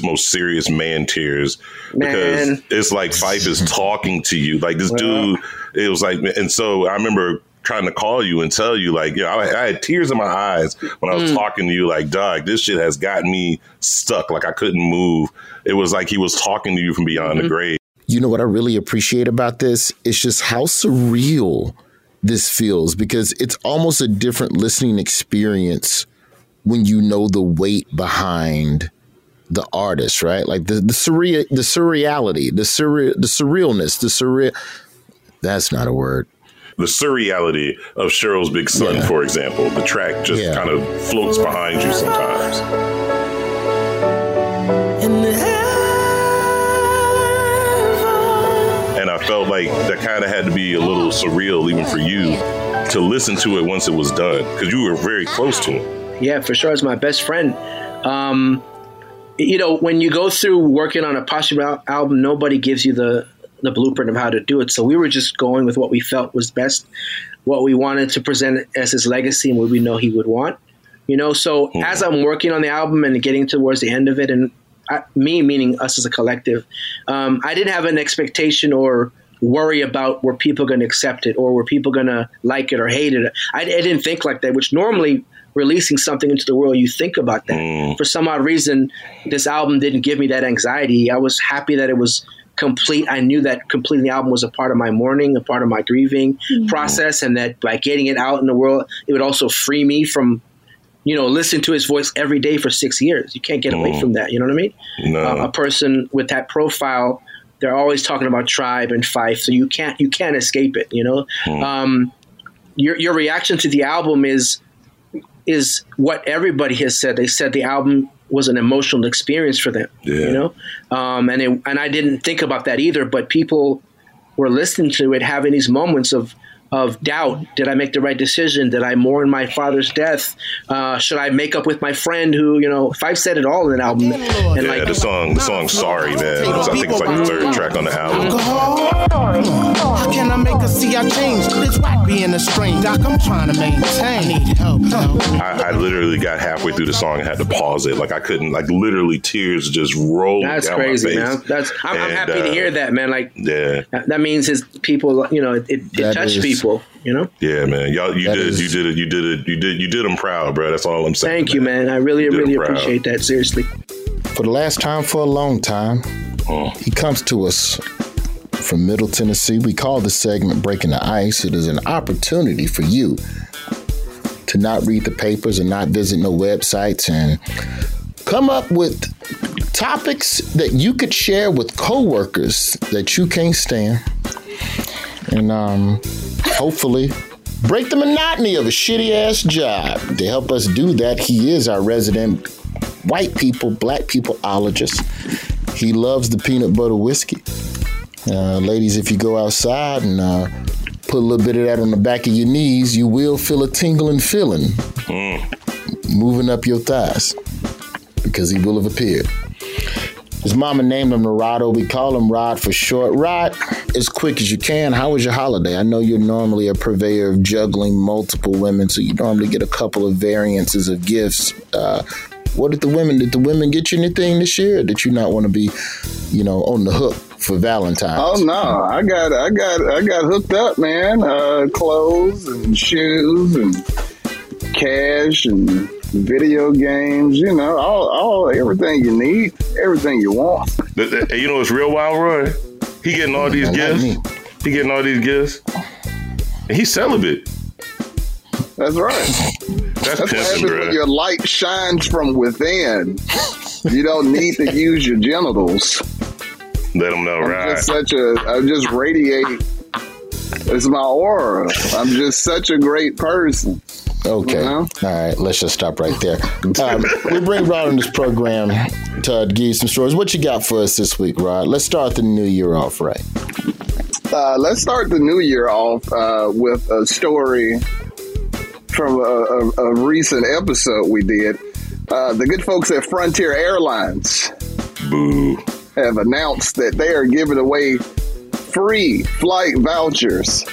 most serious man tears because Man. it's like Phife is talking to you. Like this dude, it was like, and so I remember trying to call you and tell you, like, you know, I, I had tears in my eyes when I was Mm. talking to you, like, dog, this shit has got me stuck. Like I couldn't move. It was like he was talking to you from beyond Mm-hmm. the grave. You know what I really appreciate about this? It's just how surreal this feels because it's almost a different listening experience when you know the weight behind the artist, right? Like the the surreal the surreality, the surreal the surrealness, the surreal that's not a word. The surreality of Cheryl's Big Son, for example, the track just kind of floats behind you sometimes. And I felt like that kind of had to be a little surreal, even for you, to listen to it once it was done, because you were very close to him. Yeah, for sure. As my best friend. Um, you know, when you go through working on a posthumous album, nobody gives you the the blueprint of how to do it. So we were just going with what we felt was best, what we wanted to present as his legacy, and what we know he would want. You know, so as I'm working on the album and getting towards the end of it, and I, me meaning us as a collective, um, I didn't have an expectation or worry about were people going to accept it or were people going to like it or hate it. I, I didn't think like that, which normally releasing something into the world, you think about that. For some odd reason, this album didn't give me that anxiety. I was happy that it was complete. I knew that completing the album was a part of my mourning, a part of my grieving process, and that by getting it out in the world, it would also free me from, you know, listening to his voice every day for six years. You can't get away Mm. from that. You know what I mean? No. Uh, a person with that profile, they're always talking about tribe and Phife, so you can't you can't escape it. You know, um, your your reaction to the album is is what everybody has said. They said the album was an emotional experience for them. Yeah. You know, um, and it, and I didn't think about that either. But people were listening to it, having these moments of of doubt. Did I make the right decision? Did I mourn my father's death? Uh, should I make up with my friend who, you know, Phife said it all in an album. And yeah, like the song, the song "Sorry," man. I think it's like the third track on the album. How can I make can see I changed. It's whack being a strain. Doc, I'm trying to maintain. I need help, help. I, I literally got halfway through the song and had to pause it. Like I couldn't, like literally tears just rolled That's down crazy, my face. man. That's I'm, I'm And, happy to uh, hear that, man. Like Yeah, that, that means his people, you know, it, it, it touched is- people. You know. yeah, man. Y'all, you That did, is- you did it, you did it, you did, you did them proud, bro. That's all I'm saying. Thank you, man. I really, You really appreciate that. Seriously. For the last time for a long time, he comes to us from Middle Tennessee. We call this segment Breaking the Ice. It is an opportunity for you to not read the papers and not visit no websites and come up with topics that you could share with coworkers that you can't stand. And um, hopefully break the monotony of a shitty ass job. To help us do that, he is our resident white people, black people ologist. He loves the peanut butter whiskey. Uh, ladies, if you go outside and uh, put a little bit of that on the back of your knees, you will feel a tingling feeling moving up your thighs because he will have appeared. His mama named him Narado. We call him Rod for short. Rod, as quick as you can, how was your holiday? I know you're normally a purveyor of juggling multiple women, so you normally get a couple of variances of gifts. Uh, what did the women? Did the women get you anything this year? Did you not want to be, you know, on the hook for Valentine's? Oh no, I got I got I got hooked up, man. Uh, clothes and shoes and cash and video games. You know, all all everything you need, everything you want. Th- th- You know, it's real wild, Roy. He getting all these gifts. He getting all these gifts. And he's celibate. That's right. That's That's what happens bro. when your light shines from within. You don't need to use your genitals. Let them know, I'm right? just such a. I just radiate. It's my aura. I'm just such a great person. Okay. All right. Let's just stop right there. Um, we bring Rod on this program to give you some stories. What you got for us this week, Rod? Let's start the new year off right. Uh, let's start the new year off uh, with a story from a, a, a recent episode we did. Uh, the good folks at Frontier Airlines Boo. Have announced that they are giving away free flight vouchers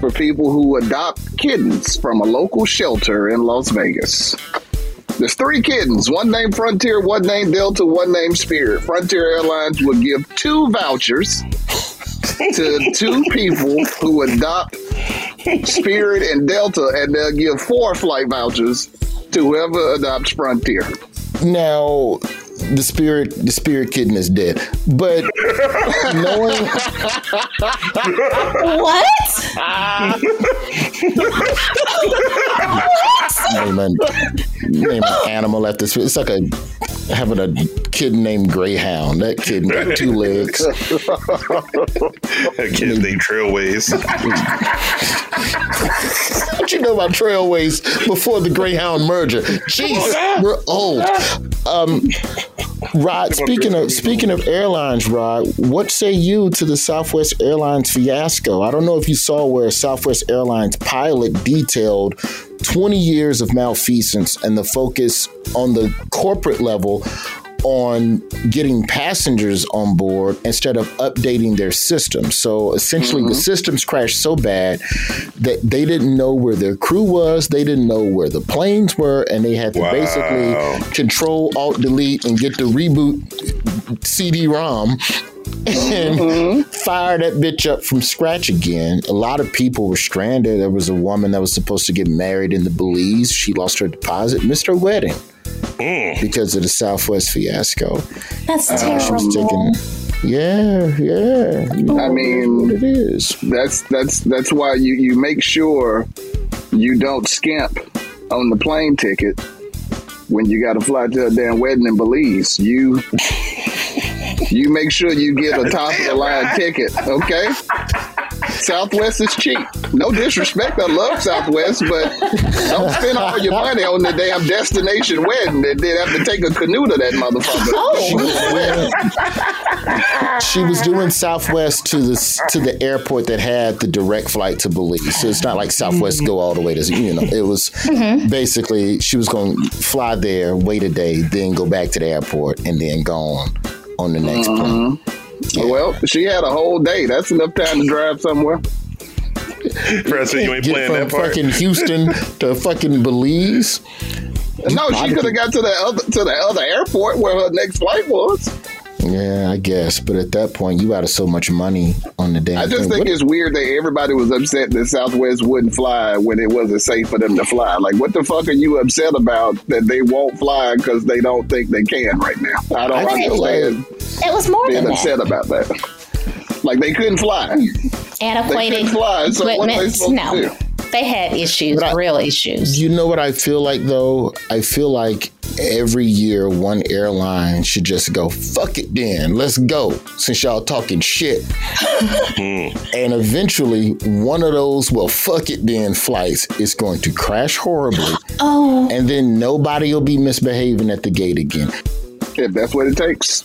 for people who adopt kittens from a local shelter in Las Vegas. There's three kittens, one named Frontier, one named Delta, one named Spirit. Frontier Airlines will give two vouchers to two people who adopt Spirit and Delta, and they'll give four flight vouchers to whoever adopts Frontier. Now, the spirit, the spirit kitten is dead, but knowing name an, name an animal after this. It's like a having a kid named Greyhound. That kid got two legs. that kid named Trailways. what you know about Trailways before the Greyhound merger? Jeez, we're old. Um, Rod, speaking of speaking of airlines, Rod, what say you to the Southwest Airlines fiasco? I don't know if you saw where Southwest Airlines pilot detailed 20 years of malfeasance and the focus on the corporate level on getting passengers on board instead of updating their systems. So essentially, the mm-hmm. systems crashed so bad that they didn't know where their crew was, they didn't know where the planes were, and they had to Wow. basically control, alt, delete, and get the reboot CD ROM. And fire that bitch up from scratch again. A lot of people were stranded. There was a woman that was supposed to get married in the Belize. She lost her deposit, missed her wedding because of the Southwest fiasco. That's Uh, she was terrible. taking, yeah, yeah. You know I mean, it is. That's that's that's why you you make sure you don't skimp on the plane ticket when you got to fly to a damn wedding in Belize. You you make sure you get a top of the line ticket, okay? Southwest is cheap. No disrespect, I love Southwest, but don't spend all your money on the damn destination wedding and then have to take a canoe to that motherfucker. Oh. She was doing Southwest to the to the airport that had the direct flight to Belize. So it's not like Southwest go all the way to you know. It was mm-hmm. basically she was going to fly there, wait a day, then go back to the airport, and then go on on the next mm-hmm. plane. Well, she had a whole day. That's enough time to drive somewhere. President, you ain't Get playing from that part. fucking Houston to fucking Belize. No, she could have got to the other to the other airport where her next flight was. Yeah, I guess. But at that point, you out of so much money on the damn I just thing. think What- it's weird that everybody was upset that Southwest wouldn't fly when it wasn't safe for them to fly. Like, what the fuck are you upset about that they won't fly because they don't think they can right now? I don't I understand It was more being than upset that. about that. Like they couldn't fly. They Antiquated couldn't fly. So what are they equipment. to No, do? They had issues, real issues. You know what I feel like though? I feel like every year one airline should just go, fuck it then, let's go. Since y'all talking shit. and eventually one of those well fuck it then flights is going to crash horribly. Oh. And then nobody will be misbehaving at the gate again. If that's what it takes.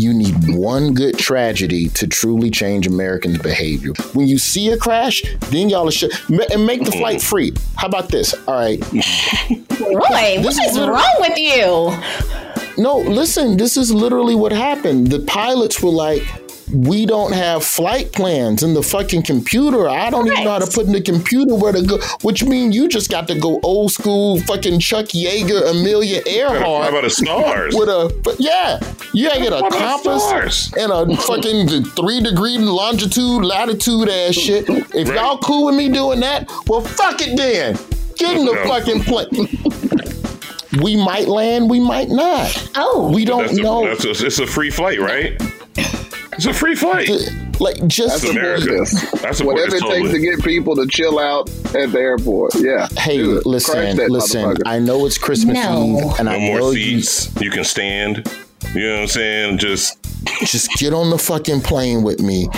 You need one good tragedy to truly change Americans' behavior. When you see a crash, then y'all should and make the flight mm. free. How about this? All right. Roy, what This is is literally- wrong with you? No, listen, this is literally what happened. The pilots were like, we don't have flight plans in the fucking computer. I don't even know how to put in the computer where to go, which means you just got to go old school fucking Chuck Yeager, Amelia Earhart. How about the stars? With a, but yeah, you gotta get a How about the compass and a fucking three degree longitude, latitude ass shit. If y'all cool with me doing that, well, fuck it then. Get in the No. fucking plane. We might land, we might not. Oh, we don't That's a, know. That's a, it's a free flight, right? It's a free flight. Like just That's America. I support Whatever this it takes to get people to chill out at the airport. Yeah. Hey, Do it. Crash listen, listen. I know it's Christmas No. Eve, and no I more know seats. You, can stand. You know what I'm saying? Just just get on the fucking plane with me.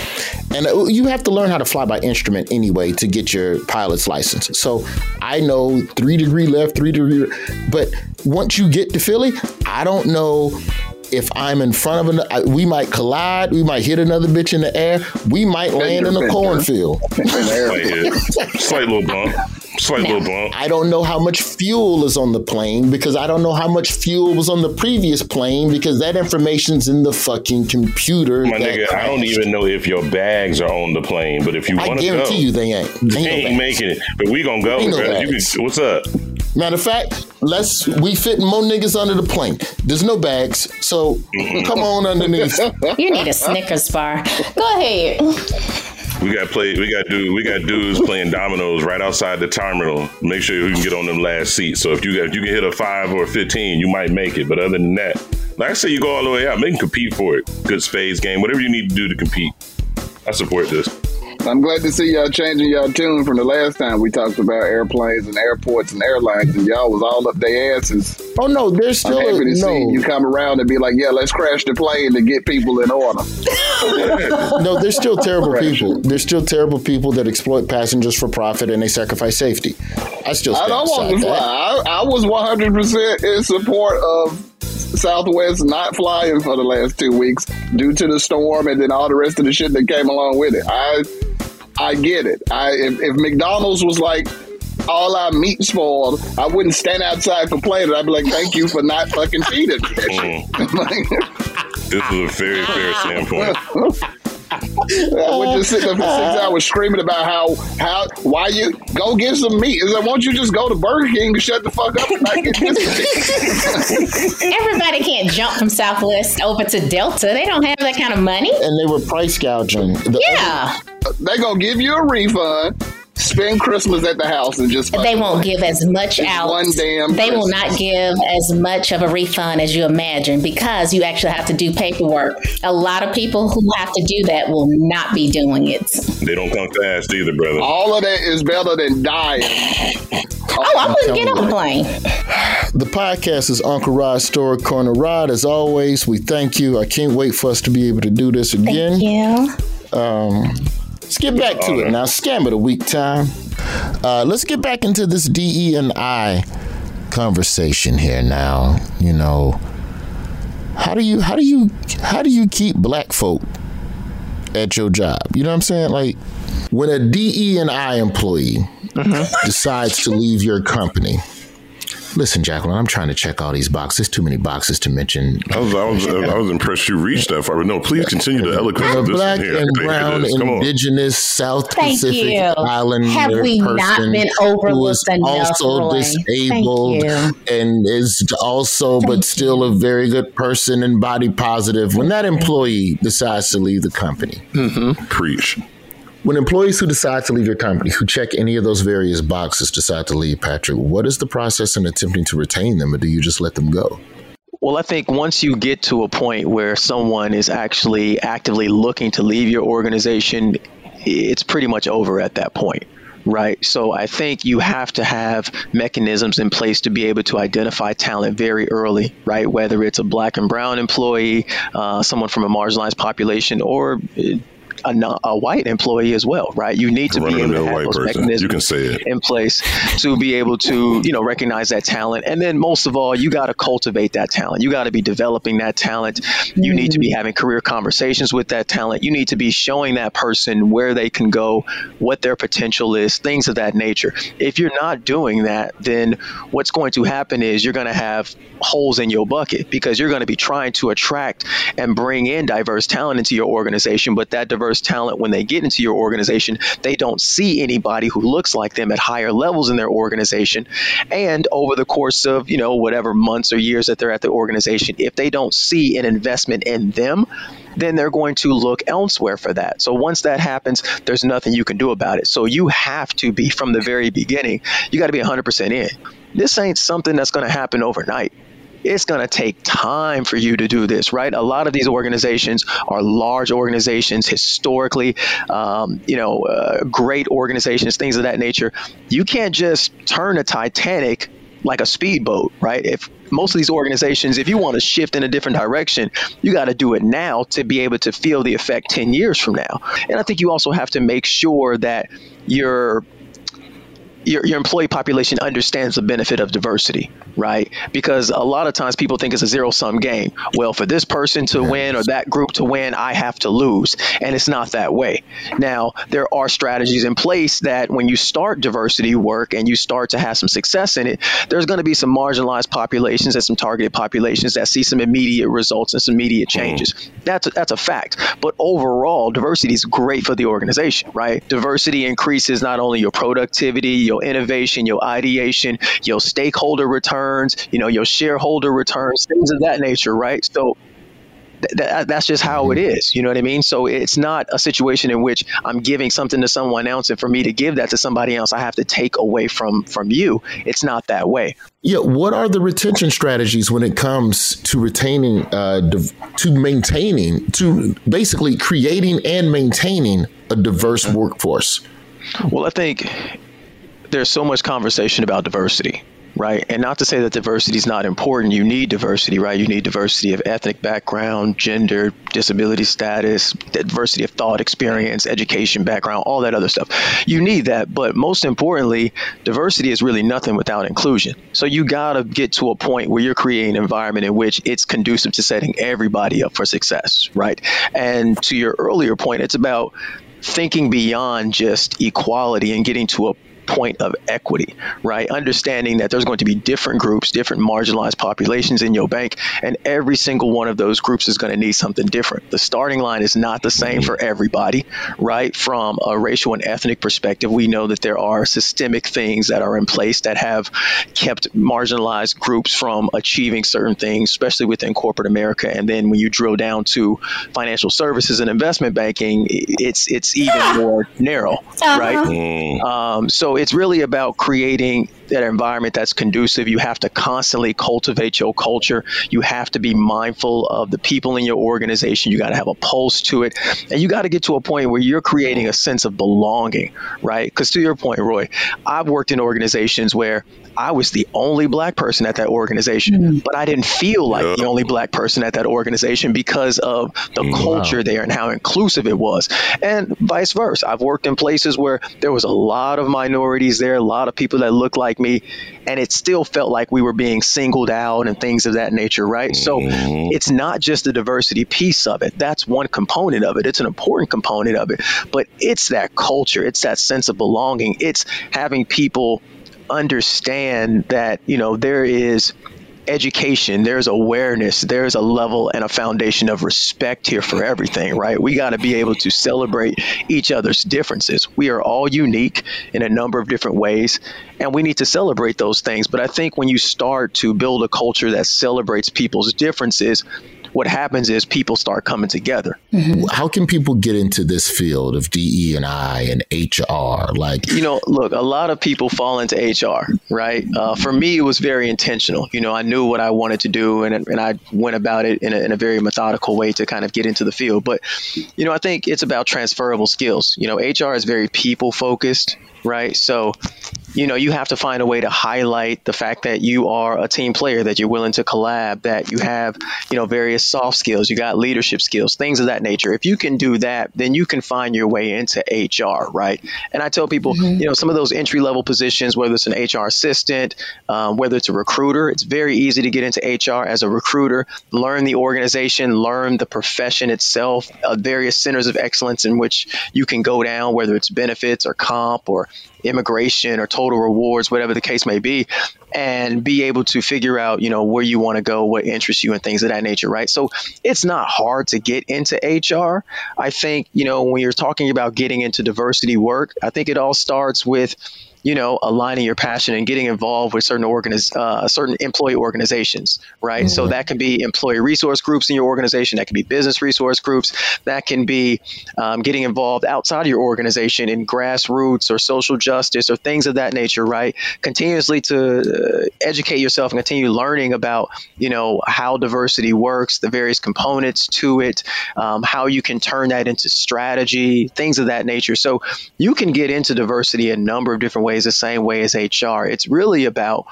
And uh, you have to learn how to fly by instrument anyway to get your pilot's license. So I know three degree left, three degree, but once you get to Philly, I don't know if I'm in front of an, we might collide, we might hit another bitch in the air, we might land in a cornfield. slight little bump. Slight little bump. I don't know how much fuel is on the plane because I don't know how much fuel was on the previous plane because that information's in the fucking computer. My that nigga, I don't even know if your bags are on the plane, but if you want to go, guarantee you they ain't. they Ain't ain't bags. making it. But we gonna go. Ain't no brother. You bags. can, what's up? Matter of fact, let's we fit more niggas under the plane. There's no bags, so come on underneath. You need a Snickers bar. Go ahead. We got play. We got do. We got dudes playing dominoes right outside the terminal. Make sure you can get on them last seats. So if you got, if you can hit a five or a fifteen, you might make it. But other than that, like I say, you go all the way out. Make them compete for it. Good spades game. Whatever you need to do to compete. I support this. I'm glad to see y'all changing y'all tune from the last time we talked about airplanes and airports and airlines, and y'all was all up their asses. Oh no, there's still I'm happy to no. see you come around and be like, yeah, let's crash the plane to get people in order. no, there's still terrible people. There's still terrible people that exploit passengers for profit and they sacrifice safety. I still I don't want to fly. I, I was 100% in support of Southwest not flying for the last two weeks due to the storm and then all the rest of the shit that came along with it. I I get it. I if, if McDonald's was like all our meat spoiled, I wouldn't stand outside complaining. I'd be like, "Thank you for not fucking feeding me mm. shit." This is a very fair standpoint. I would just sit there for six uh, hours screaming about how how why you go get some meat. Is like, why don't you just go to Burger King and shut the fuck up and not get this meat? Everybody can't jump from Southwest over to Delta. They don't have that kind of money. And they were price gouging. The Yeah. they gonna give you a refund. Spend Christmas at the house and just They won't give as much It's out. one damn They will not give as much of a refund as you imagine because you actually have to do paperwork. A lot of people who have to do that will not be doing it. They don't come fast either, brother. All of that is better than dying. Oh, I wouldn't get on the plane. The podcast is Uncle Rod's Story Corner. Rod, as always, we thank you. I can't wait for us to be able to do this again. Yeah. Um, let's get back to it now. Scam of the week time. Uh, let's get back into this DE and I conversation here now. You know, how do you how do you how do you keep black folk at your job? You know what I'm saying? Like when a DE and I employee decides to leave your company, Listen, Jacqueline, I'm trying to check all these boxes. Too many boxes to mention. I was, I was, I was impressed you reached that far. But no, please continue to eloquence of black here. and brown goodness. Come on. indigenous South Thank Pacific you. Islander Have we not person been who overlooked is enough, also Roy? disabled and is also but still a very good person and body positive. When that employee decides to leave the company, Mm-hmm. preach. When employees who decide to leave your company, who check any of those various boxes, decide to leave, Patrick, what is the process in attempting to retain them, or do you just let them go? Well, I think once you get to a point where someone is actually actively looking to leave your organization, it's pretty much over at that point. Right. So I think you have to have mechanisms in place to be able to identify talent very early, right? Whether it's a black and brown employee, uh, someone from a marginalized population, or a, non- a white employee as well, right? You need to be able to have white those person. mechanisms You can say it. in place to be able to you know recognize that talent and then most of all you got to cultivate that talent you got to be developing that talent you need to be mm-hmm. having career conversations with that talent you need to be showing that person where they can go what their potential is things of that nature if you're not doing that then what's going to happen is you're going to have holes in your bucket because you're going to be trying to attract and bring in diverse talent into your organization but that diverse talent when they get into your organization they don't see anybody who looks like them at higher levels in their organization and over the course of you know whatever months or years that they're at the organization if they don't see an investment in them then they're going to look elsewhere for that. So once that happens, there's nothing you can do about it. So you have to be from the very beginning, you got to be 100% in. This ain't something that's going to happen overnight. It's going to take time for you to do this, right? A lot of these organizations are large organizations, historically, um, you know, uh, great organizations, things of that nature. You can't just turn a Titanic like a speedboat, right? If most of these organizations, if you want to shift in a different direction, you got to do it now to be able to feel the effect 10 years from now. And I think you also have to make sure that your your, your employee population understands the benefit of diversity, right? Because a lot of times people think it's a zero sum game. Well, for this person to win or that group to win, I have to lose. And it's not that way. Now, there are strategies in place that when you start diversity work and you start to have some success in it, there's going to be some marginalized populations and some targeted populations that see some immediate results and some immediate mm-hmm. changes. That's a, that's a fact. But overall, diversity is great for the organization, right? Diversity increases not only your productivity, your innovation, your ideation, your stakeholder returns, you know, your shareholder returns, things of that nature, right? So th- th- that's just how it is. You know what I mean? So it's not a situation in which I'm giving something to someone else, and for me to give that to somebody else, I have to take away from from you. It's not that way. Yeah, what are the retention strategies when it comes to retaining, uh, div- to maintaining, to basically creating and maintaining a diverse workforce? Well, I think there's so much conversation about diversity, right? And not to say that diversity is not important. You need diversity, right? You need diversity of ethnic background, gender, disability status, diversity of thought, experience, education background, all that other stuff. You need that, but most importantly, diversity is really nothing without inclusion. So you got to get to a point where you're creating an environment in which it's conducive to setting everybody up for success, right? And to your earlier point, it's about thinking beyond just equality and getting to a point of equity, right? Understanding that there's going to be different groups, different marginalized populations in your bank, and every single one of those groups is going to need something different. The starting line is not the same for everybody, right? From a racial and ethnic perspective, we know that there are systemic things that are in place that have kept marginalized groups from achieving certain things, especially within corporate America. And then when you drill down to financial services and investment banking, it's it's even more narrow, right? Um, so it's really about creating that environment that's conducive. You have to constantly cultivate your culture. You have to be mindful of the people in your organization. You got to have a pulse to it. And you got to get to a point where you're creating a sense of belonging, right? Because to your point, Roy, I've worked in organizations where I was the only black person at that organization, mm. but I didn't feel like the only black person at that organization because of the mm. culture there and how inclusive it was. And vice versa. I've worked in places where there was a lot of minorities there, a lot of people that look like me, and it still felt like we were being singled out and things of that nature, right? So mm-hmm. it's not just the diversity piece of it. That's one component of it. It's an important component of it, but it's that culture, it's that sense of belonging. It's having people understand that you know there is education, there's awareness, there's a level and a foundation of respect here for everything, right? We got to be able to celebrate each other's differences. We are all unique in a number of different ways, and we need to celebrate those things. But I think when you start to build a culture that celebrates people's differences, what happens is people start coming together. Mm-hmm. How can people get into this field of DE and I and HR? Like, you know, look, a lot of people fall into HR, right? Uh, for me, it was very intentional. You know, I knew what I wanted to do, and and I went about it in a, in a very methodical way to kind of get into the field. But, you know, I think it's about transferable skills. You know, HR is very people focused right? So, you know, you have to find a way to highlight the fact that you are a team player, that you're willing to collab, that you have, you know, various soft skills, you got leadership skills, things of that nature. If you can do that, then you can find your way into HR, right? And I tell people, mm-hmm. you know, some of those entry level positions, whether it's an HR assistant, um, whether it's a recruiter, it's very easy to get into HR as a recruiter, learn the organization, learn the profession itself, uh, various centers of excellence in which you can go down, whether it's benefits or comp or immigration or total rewards, whatever the case may be, and be able to figure out, you know, where you want to go, what interests you, and things of that nature, right? So it's not hard to get into HR. I think, you know, when you're talking about getting into diversity work, I think it all starts with you know, aligning your passion and getting involved with certain organiz- uh, certain employee organizations, right? Mm-hmm. So that can be employee resource groups in your organization, that can be business resource groups, that can be um, getting involved outside of your organization in grassroots or social justice or things of that nature, right? Continuously to uh, educate yourself and continue learning about, you know, how diversity works, the various components to it, um, how you can turn that into strategy, things of that nature. So you can get into diversity a number of different ways ways, the same way as HR. It's really about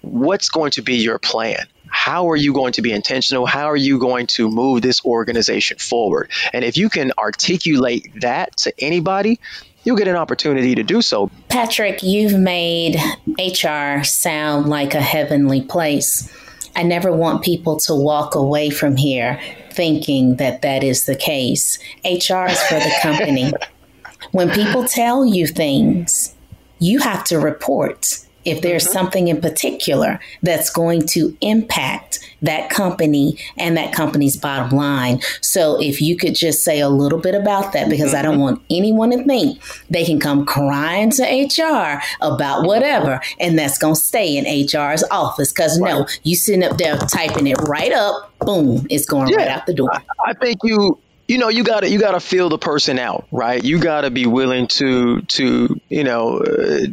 what's going to be your plan. How are you going to be intentional? How are you going to move this organization forward? And if you can articulate that to anybody, you'll get an opportunity to do so. Patrick, you've made HR sound like a heavenly place. I never want people to walk away from here thinking that that is the case. HR is for the company. when people tell you things, you have to report if there's mm-hmm. something in particular that's going to impact that company and that company's bottom line. So if you could just say a little bit about that, because mm-hmm. I don't mm-hmm. want anyone to think they can come crying to HR about whatever, and that's going to stay in HR's office. Because right. no, you sitting up there typing it right up, boom, it's going yeah. right out the door. I think you you know you got to you got to feel the person out right? You got to be willing to to you know uh,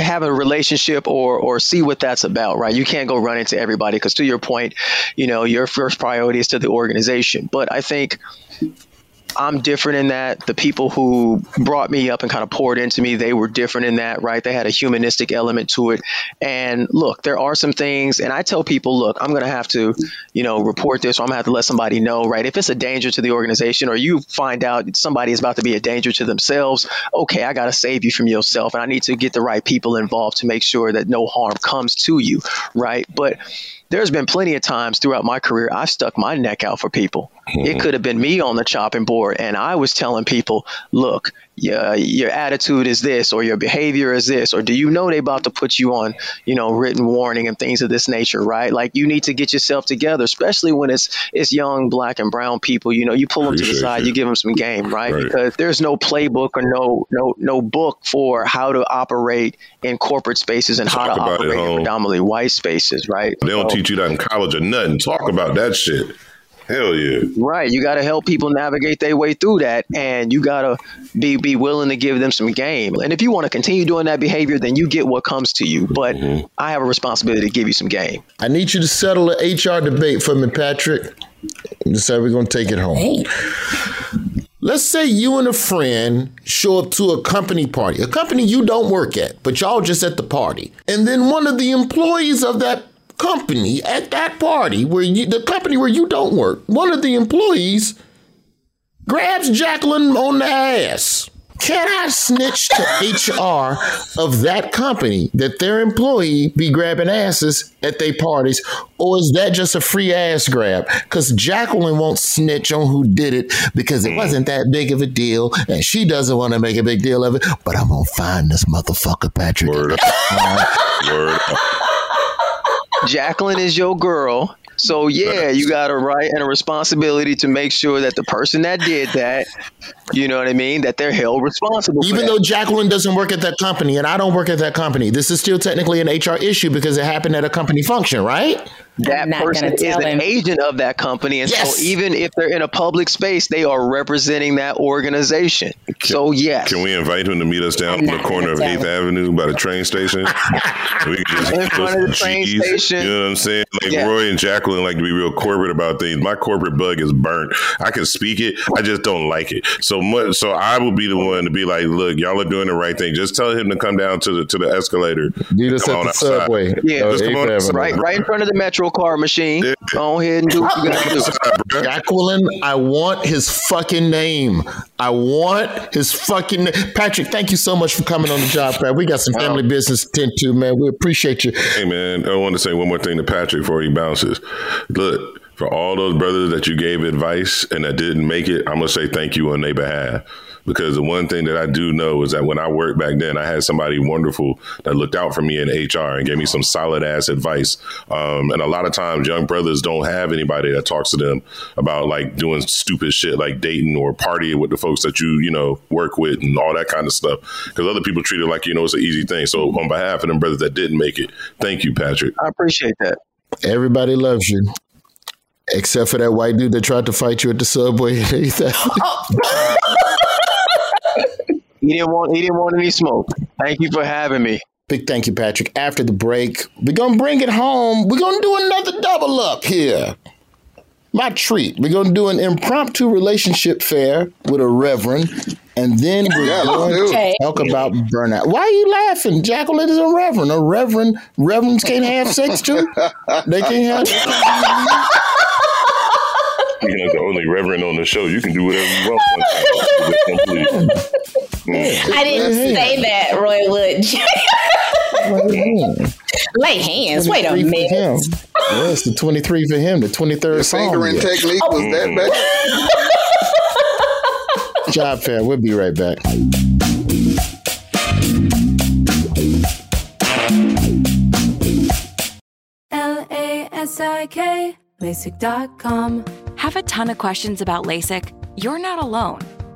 have a relationship or or see what that's about right? You can't go run into everybody because to your point you know your first priority is to the organization. But i think I'm different in that. The people who brought me up and kind of poured into me, they were different in that, right? They had a humanistic element to it. And look, there are some things, and I tell people, look, I'm going to have to, you know, report this, or I'm going to have to let somebody know, right? If it's a danger to the organization, or you find out somebody is about to be a danger to themselves, okay, I got to save you from yourself, and I need to get the right people involved to make sure that no harm comes to you, right? But there's been plenty of times throughout my career I've stuck my neck out for people. Mm-hmm. It could have been me on the chopping board, and I was telling people, "Look, your your attitude is this, or your behavior is this, or do you know they about to put you on, you know, written warning and things of this nature, right? Like you need to get yourself together, especially when it's it's young black and brown people. You know, you pull them Appreciate to the side, you. you give them some game, right? right? Because there's no playbook or no no no book for how to operate in corporate spaces and Talk how to operate in predominantly white spaces, right? They don't so, teach you that in college or nothing. Talk about that shit. Hell yeah. Right. You got to help people navigate their way through that. And you got to be, be willing to give them some game. And if you want to continue doing that behavior, then you get what comes to you. But mm-hmm. I have a responsibility to give you some game. I need you to settle the HR debate for me, Patrick. Decide we're going to take it home. Hey. Let's say you and a friend show up to a company party, a company you don't work at, but y'all just at the party. And then one of the employees of that company at that party where you, the company where you don't work, one of the employees grabs Jacqueline on the ass. can I snitch to HR of that company that their employee be grabbing asses at their parties, or is that just a free ass grab? Because Jacqueline won't snitch on who did it because it mm. wasn't that big of a deal, and she doesn't want to make a big deal of it. But I'm gonna find this motherfucker, Patrick. Word Word Jacqueline is your girl. So yeah, you got a right and a responsibility to make sure that the person that did that, you know what I mean, that they're held responsible. Even though Jacqueline doesn't work at that company and I don't work at that company, this is still technically an HR issue because it happened at a company function, right? That person is an agent of that company, and Yes. so even if they're in a public space, they are representing that organization. so yes, Can we invite him to meet us down on the corner of tell 8th Avenue by the train station? we can just In front of the some train cheese, station. You know what I'm saying? Like Yeah. Roy and Jacqueline like to be real corporate about things. My corporate bug is burnt. I can speak it, I just don't like it. So much. So I will be the one to be like, look, y'all are doing the right thing. Just tell him to come down to the to the escalator. Do this at the outside. subway. Yeah, uh, just come on right, right in front of the Metro car machine. Go ahead and do what you got to do. Jacqueline, I want his fucking name. I want his fucking name. Patrick, thank you so much for coming on the job, Pat. We got some family business to tend to, man. We appreciate you. Hey man, I want to say one more thing to Patrick before he bounces. Look, for all those brothers that you gave advice and that didn't make it, I'm gonna say thank you on their behalf. Because the one thing that I do know is that when I worked back then, I had somebody wonderful that looked out for me in HR and gave me some solid ass advice. Um, and a lot of times, young brothers don't have anybody that talks to them about like doing stupid shit like dating or partying with the folks that you you know work with and all that kind of stuff. Because other people treat it like you know it's an easy thing. So on behalf of them brothers that didn't make it, thank you, Patrick. I appreciate that. Everybody loves you. Except for that white dude that tried to fight you at the subway. He didn't want. He didn't want any smoke. Thank you for having me. Big thank you, Patrick. After the break, we're gonna bring it home. We're gonna do another double up here. My treat. We're gonna do an impromptu relationship fair with a reverend, and then we're Yeah, going to it. talk about burnout. Why are you laughing? Jacqueline is a reverend. A reverend. Reverends can't have sex too. They can't have. You're like the only reverend on the show. You can do whatever you want. Sometimes. Mm. I didn't say that, Roy Wood. Lay hands. Wait a minute. him. Yeah, it's the 23 for him, the 23rd song. Fingering yeah. technique was that bad? Job fair. We'll be right back. L A S I K, LASIK.com. Have a ton of questions about LASIK? You're not alone.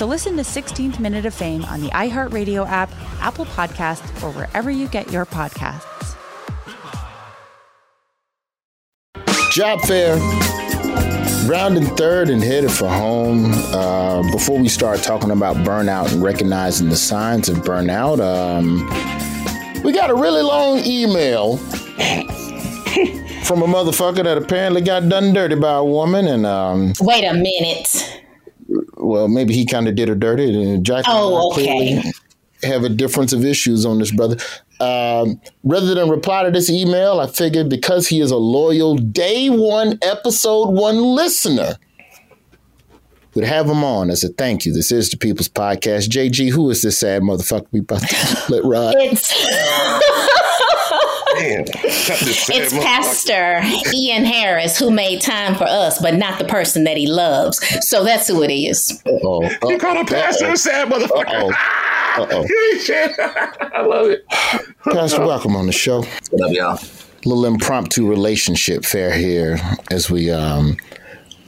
So listen to 16th Minute of Fame on the iHeartRadio app, Apple Podcast, or wherever you get your podcasts. Job fair. Rounding third and headed for home. Uh, before we start talking about burnout and recognizing the signs of burnout, um, we got a really long email from a motherfucker that apparently got done dirty by a woman, and um, Wait a minute. Well, maybe he kind of did her dirty. And Jacqueline Oh, clearly, okay. have a difference of issues on this brother. Um, rather than reply to this email, I figured because he is a loyal day one, episode one listener, would have him on as a thank you. This is the People's Podcast. JG, who is this sad motherfucker we about to let ride? It's it's Pastor Ian Harris who made time for us, but not the person that he loves. So that's who it is. Oh, you called a pastor a sad motherfucker. Uh-oh. I love it. Pastor, welcome on the show. What up, y'all? Little impromptu relationship fair here as we um,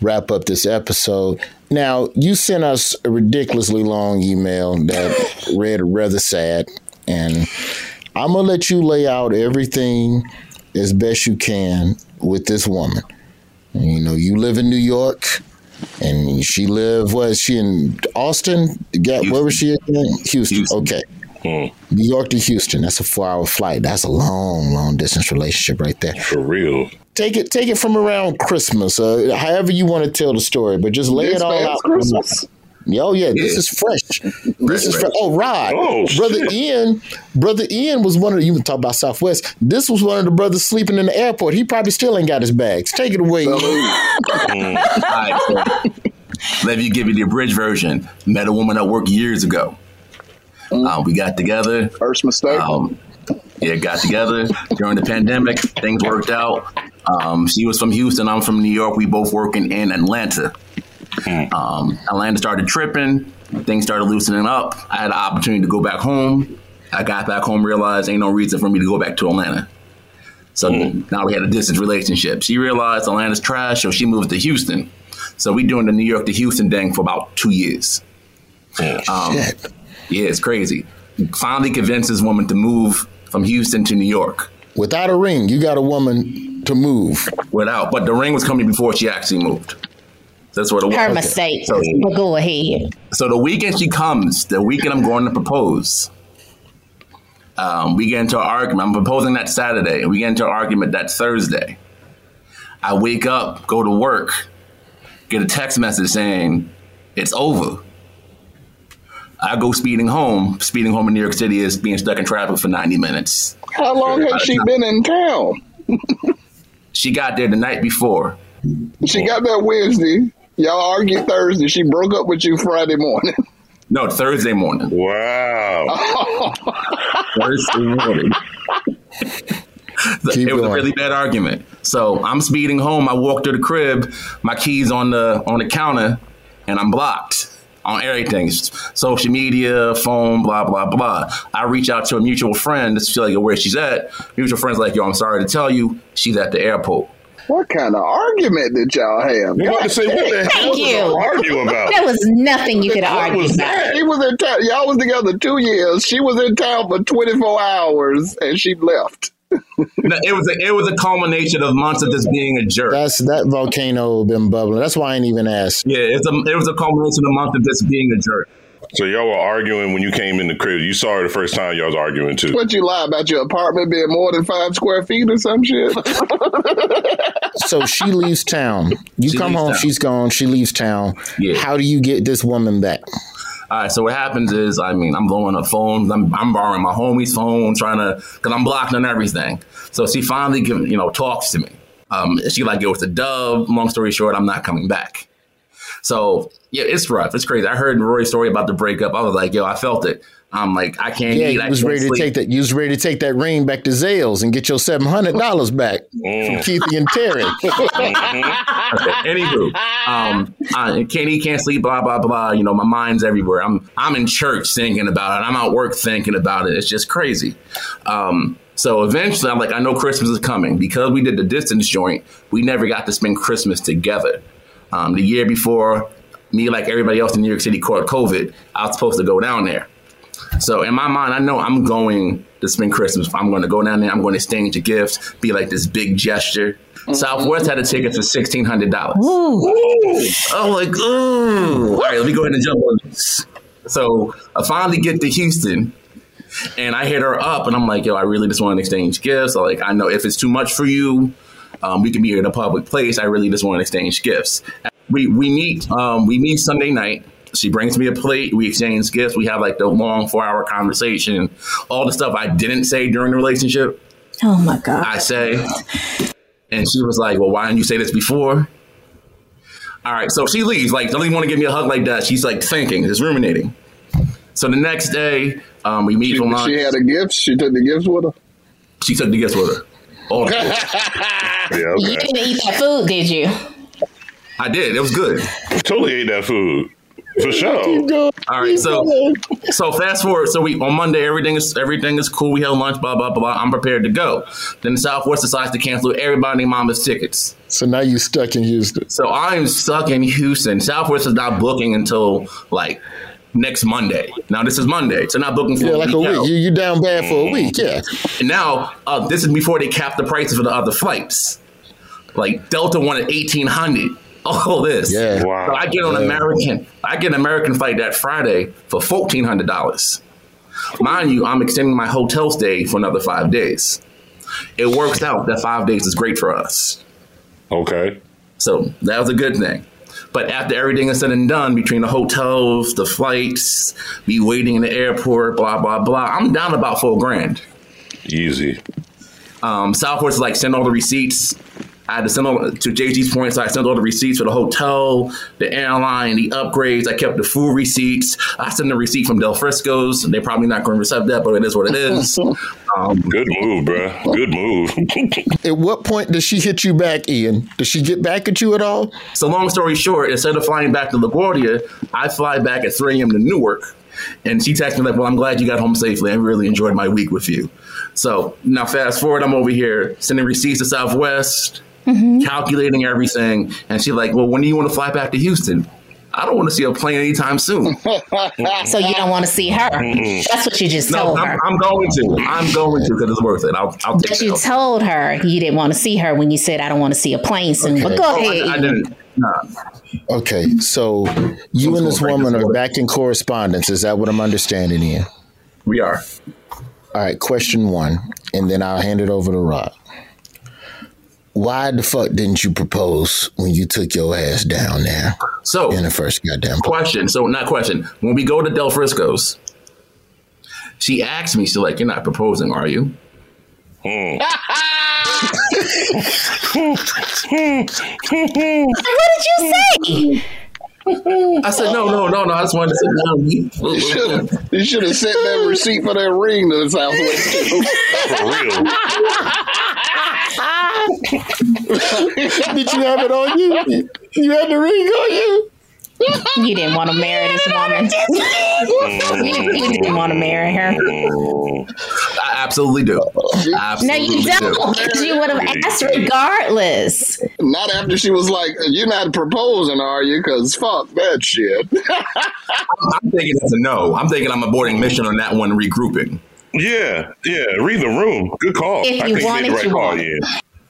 wrap up this episode. Now, you sent us a ridiculously long email that read rather sad, and I'm gonna let you lay out everything as best you can with this woman. You know, you live in New York, and she live. Was she in Austin? Got where was she again? Houston. Okay. New York to Houston. That's a four-hour flight. That's a long, long distance relationship right there. For real. Take it, take it from around Christmas, uh, however you want to tell the story, but just lay This it all out. Christmas? Oh yeah, this is fresh. This is fresh. Oh, Rod, Oh, brother Ian, brother Ian was one of the, you talk about Southwest. This was one of the brothers sleeping in the airport. He probably still ain't got his bags. Take it away. Ian. All right, so let me give you the abridged version. Met a woman at work years ago. Uh, we got together. First mistake. Um, yeah, got together during the pandemic. Things worked out. Um, she was from Houston. I'm from New York. We both working in Atlanta. Um, Atlanta started tripping. Things started loosening up. I had an opportunity to go back home. I got back home, realized ain't no reason for me to go back to Atlanta. So now we had a distance relationship. She realized Atlanta's trash, so she moved to Houston. So we doing the New York to Houston thing for about two years. Um, yeah, it's crazy. Finally convinced this woman to move from Houston to New York. Without a ring, you got a woman to move. Without, but the ring was coming before she actually moved. That's what it was. Her mistake. So, But go ahead. so the weekend she comes, the weekend I'm going to propose. Um, we get into an argument. I'm proposing that Saturday. We get into an argument that Thursday. I wake up, go to work, get a text message saying it's over. I go speeding home. Speeding home in New York City is being stuck in traffic for 90 minutes. How long has she been in town? She got there the night before. She got there Wednesday. Y'all argued Thursday. She broke up with you Friday morning. No, Thursday morning. Wow. Thursday morning. it was a really bad argument. So I'm speeding home. I walk to the crib. My keys on the on the counter, and I'm blocked on everything, social media, phone, blah blah blah. I reach out to a mutual friend to feel like where she's at. Mutual friend's like, "Yo, I'm sorry to tell you, she's at the airport." What kind of argument did y'all have? You about to say, what the Thank hell did you. argue about? There was nothing you could argue about. She was in town. Y'all was together two years. She was in town for 24 hours and she left. No, it was a, it was a culmination of months of just being a jerk. That's that volcano been bubbling. That's why I ain't even asked. Yeah, it's a it was a culmination of months of just being a jerk. So y'all were arguing when you came in the crib. You saw her the first time y'all was arguing too. What you lie about your apartment being more than five square feet or some shit? So she leaves town. You She come home, town. she's gone. She leaves town. Yeah. How do you get this woman back? All right, so what happens is, I mean, I'm blowing up phones. I'm, I'm borrowing my homie's phone, trying to, because I'm blocked on everything. So she finally, give, you know, talks to me. Um, she like, yo, it's a dub. Long story short, I'm not coming back. So yeah, it's rough. It's crazy. I heard Rory's story about the breakup. I was like, yo, I felt it. I'm like, I can't Yeah, eat. you I was can't ready to take that. You was ready to take that ring back to Zales and get your seven hundred dollars back Mm. from Keithy and Terry. Okay, Anywho, um, I can't eat, can't sleep, blah blah blah. You know, my mind's everywhere. I'm I'm in church thinking about it. I'm at work thinking about it. It's just crazy. Um, so eventually, I'm like, I know Christmas is coming because we did the distance joint. We never got to spend Christmas together. Um, the year before, me like everybody else in New York City caught COVID. I was supposed to go down there. So in my mind, I know I'm going to spend Christmas. I'm going to go down there. I'm going to exchange a gift, be like this big gesture. Southwest had a ticket for sixteen hundred dollars. I'm like, ooh. All right, let me go ahead and jump on this. So I finally get to Houston, and I hit her up, and I'm like, yo, I really just want to exchange gifts. I'm like, I know if it's too much for you, um, we can be in a public place. I really just want to exchange gifts. We we meet um, we meet Sunday night. She brings me a plate. We exchange gifts. We have like the long four hour conversation. All the stuff I didn't say during the relationship, Oh my God. I say. And she was like, Well, why didn't you say this before? All right. So she leaves. Like, don't even want to give me a hug like that. She's like thinking, just ruminating. So the next day, um, we meet She, for lunch. she had the gifts. She took the gifts with her. She took the gifts with her. Oh. All the Yeah, You didn't eat that food, did you? I did. It was good. Totally ate that food. For sure. All right, so so fast forward. So we on Monday, everything is everything is cool. We had lunch, blah blah blah. I'm prepared to go. Then Southwest decides to cancel everybody mama's tickets. So now you stuck in Houston. So I'm stuck in Houston. Southwest is not booking until like next Monday. Now this is Monday, so not booking for Yeah, like a out. week. You you down bad for a week, yeah. And now uh, this is before they cap the prices for the other flights. Like Delta wanted eighteen hundred. All this. Yeah. Wow. So I get on Yeah. American. I get an American flight that Friday for fourteen hundred dollars. Mind you, I'm extending my hotel stay for another five days. It works out that five days is great for us. Okay. So that was a good thing. But after everything is said and done, between the hotels, the flights, me waiting in the airport, blah blah blah, I'm down about four grand. Easy. Um, Southwest like send all the receipts. I had to send all to JG's point, so I sent all the receipts for the hotel, the airline, the upgrades. I kept the food receipts. I sent the receipt from Del Frisco's. They're probably not going to accept that, but it is what it is. Um, Good move, bruh. Good move. At what point does she hit you back, Ian? Does she get back at you at all? So long story short, instead of flying back to LaGuardia, I fly back at 3 a.m. to Newark. And she texted me like, well, I'm glad you got home safely. I really enjoyed my week with you. So now fast forward, I'm over here sending receipts to Southwest, Mm-hmm. calculating everything. And she's like, well, when do you want to fly back to Houston? I don't want to see a plane anytime soon. So you don't want to see her. Mm-hmm. That's what you just no, told I'm, her. I'm going to. I'm going to because it's worth it. I'll, I'll take But you it. told her you didn't want to see her when you said, I don't want to see a plane soon. But go Oh, ahead. I, I didn't. Nah. Okay, so you and this woman are back in correspondence. Is that what I'm understanding, Ian? We are. All right, question one, and then I'll hand it over to Rob. Why the fuck didn't you propose when you took your ass down there So in the first goddamn place? question. So not question. When we go to Del Frisco's, she asked me, she's like, "You're not proposing, are you?" Hmm. what did you say? I said, "No, no, no, no. I just wanted to sit down." You should have sent that receipt for that ring to the Southwest. For real. Did you have it on you? You had the ring on you? You didn't want to marry this woman. you, you didn't want to marry her. I absolutely do. No, Absolutely you don't. do. Because you would have asked regardless. Not after she was like, "You're not proposing, are you?" Because fuck that shit. I'm thinking it's a no. I'm thinking I'm aborting mission on that one, regrouping. Yeah, yeah. Read the room. Good call. If I you think want you it, the you call. want it.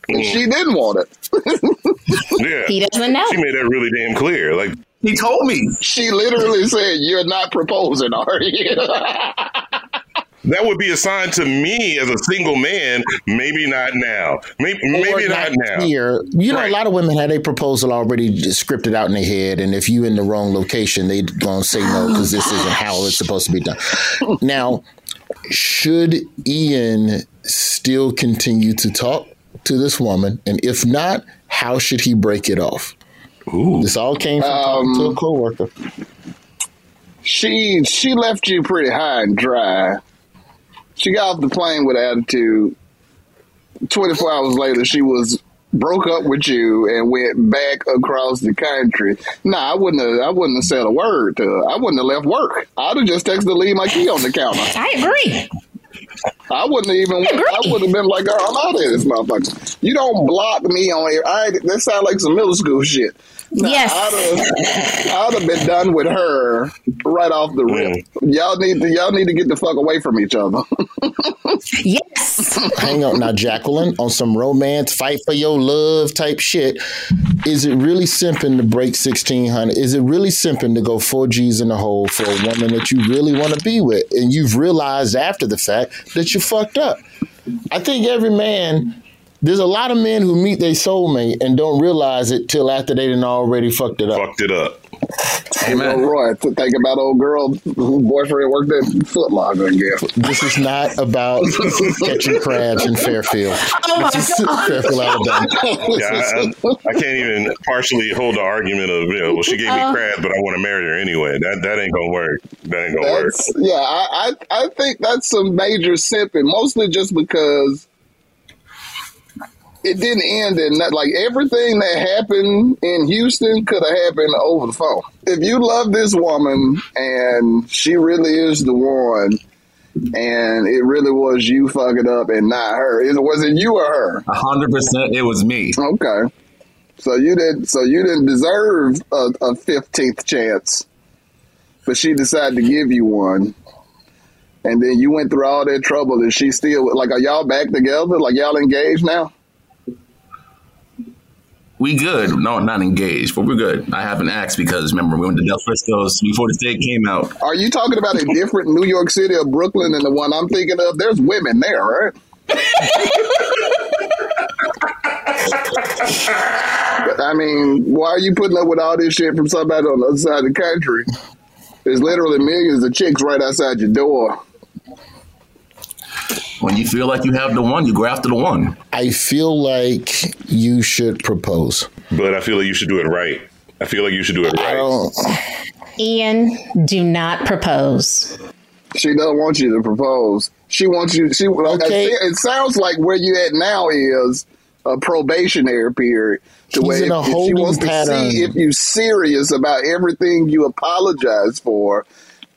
Yeah. she mm. didn't want it. Yeah. He doesn't know. She made that really damn clear. Like He told me. She literally said, "You're not proposing, are you?" that would be a sign to me as a single man. Maybe not now. Maybe, maybe Or not now. Here, you know, Right. a lot of women had a proposal already scripted out in their head, and if you in the wrong location, they gonna say no because this isn't how it's supposed to be done. Now, should Ian still continue to talk to this woman, and if not, how should he break it off? Ooh. This all came from talking to a um, coworker. she she left you pretty high and dry. She got off the plane with attitude. Twenty four hours later, she was broke up with you and went back across the country. Nah, I wouldn't have. I wouldn't have said a word to her. I wouldn't have left work. I'd have just texted to leave my key on the counter. I agree. I wouldn't even. I would have been like, "Girl, I'm out of this motherfucker." You don't block me on here. I that sounds like some middle school shit. Nah, Yes. I'd have, I'd have been done with her right off the rip. Hmm. Y'all need to. Y'all need to get the fuck away from each other. Yes. Hang on now, Jacqueline, on some romance, fight for your love type shit. Is it really simping to break sixteen hundred? Is it really simping to go four G's in the hole for a woman that you really want to be with, and you've realized after the fact that you fucked up? I think every man. There's a lot of men who meet their soulmate and don't realize it till after they done already fucked it up. Fucked it up. Amen. Roy, to think about old girl whose boyfriend worked at Foot Locker again. This is not about catching crabs in Fairfield. Oh this is Fairfield, Alabama. Yeah, I, I, I can't even partially hold the argument of, you know, well, she gave me Uh. crabs, but I want to marry her anyway. That that ain't gonna work. That ain't gonna work. Yeah, I, I I think that's some major simping, mostly just because it didn't end in that. Like everything that happened in Houston could have happened over the phone. If you love this woman and she really is the one, and it really was you fucking up and not her, It wasn't you or her? A hundred percent, it was me. Okay. So you didn't. So you didn't deserve a fifteenth chance, but she decided to give you one, and then you went through all that trouble, and she still like, are y'all back together? Like y'all engaged now? We good. No, not engaged, but we're good. I haven't asked because remember we went to Del Frisco's before the state came out. Are you talking about a different New York City or Brooklyn than the one I'm thinking of? There's women there, right? I mean, why are you putting up with all this shit from somebody on the other side of the country? There's literally millions of chicks right outside your door. When you feel like you have the one, you go after the one. I feel like you should propose. But I feel like you should do it right. I feel like you should do it right. Oh. Ian, do not propose. She doesn't want you to propose. She wants you. She. Okay. It, it sounds like where you at now is a probationary period. To She's where in a if, if she holding wants to see if you're serious about everything you apologize for,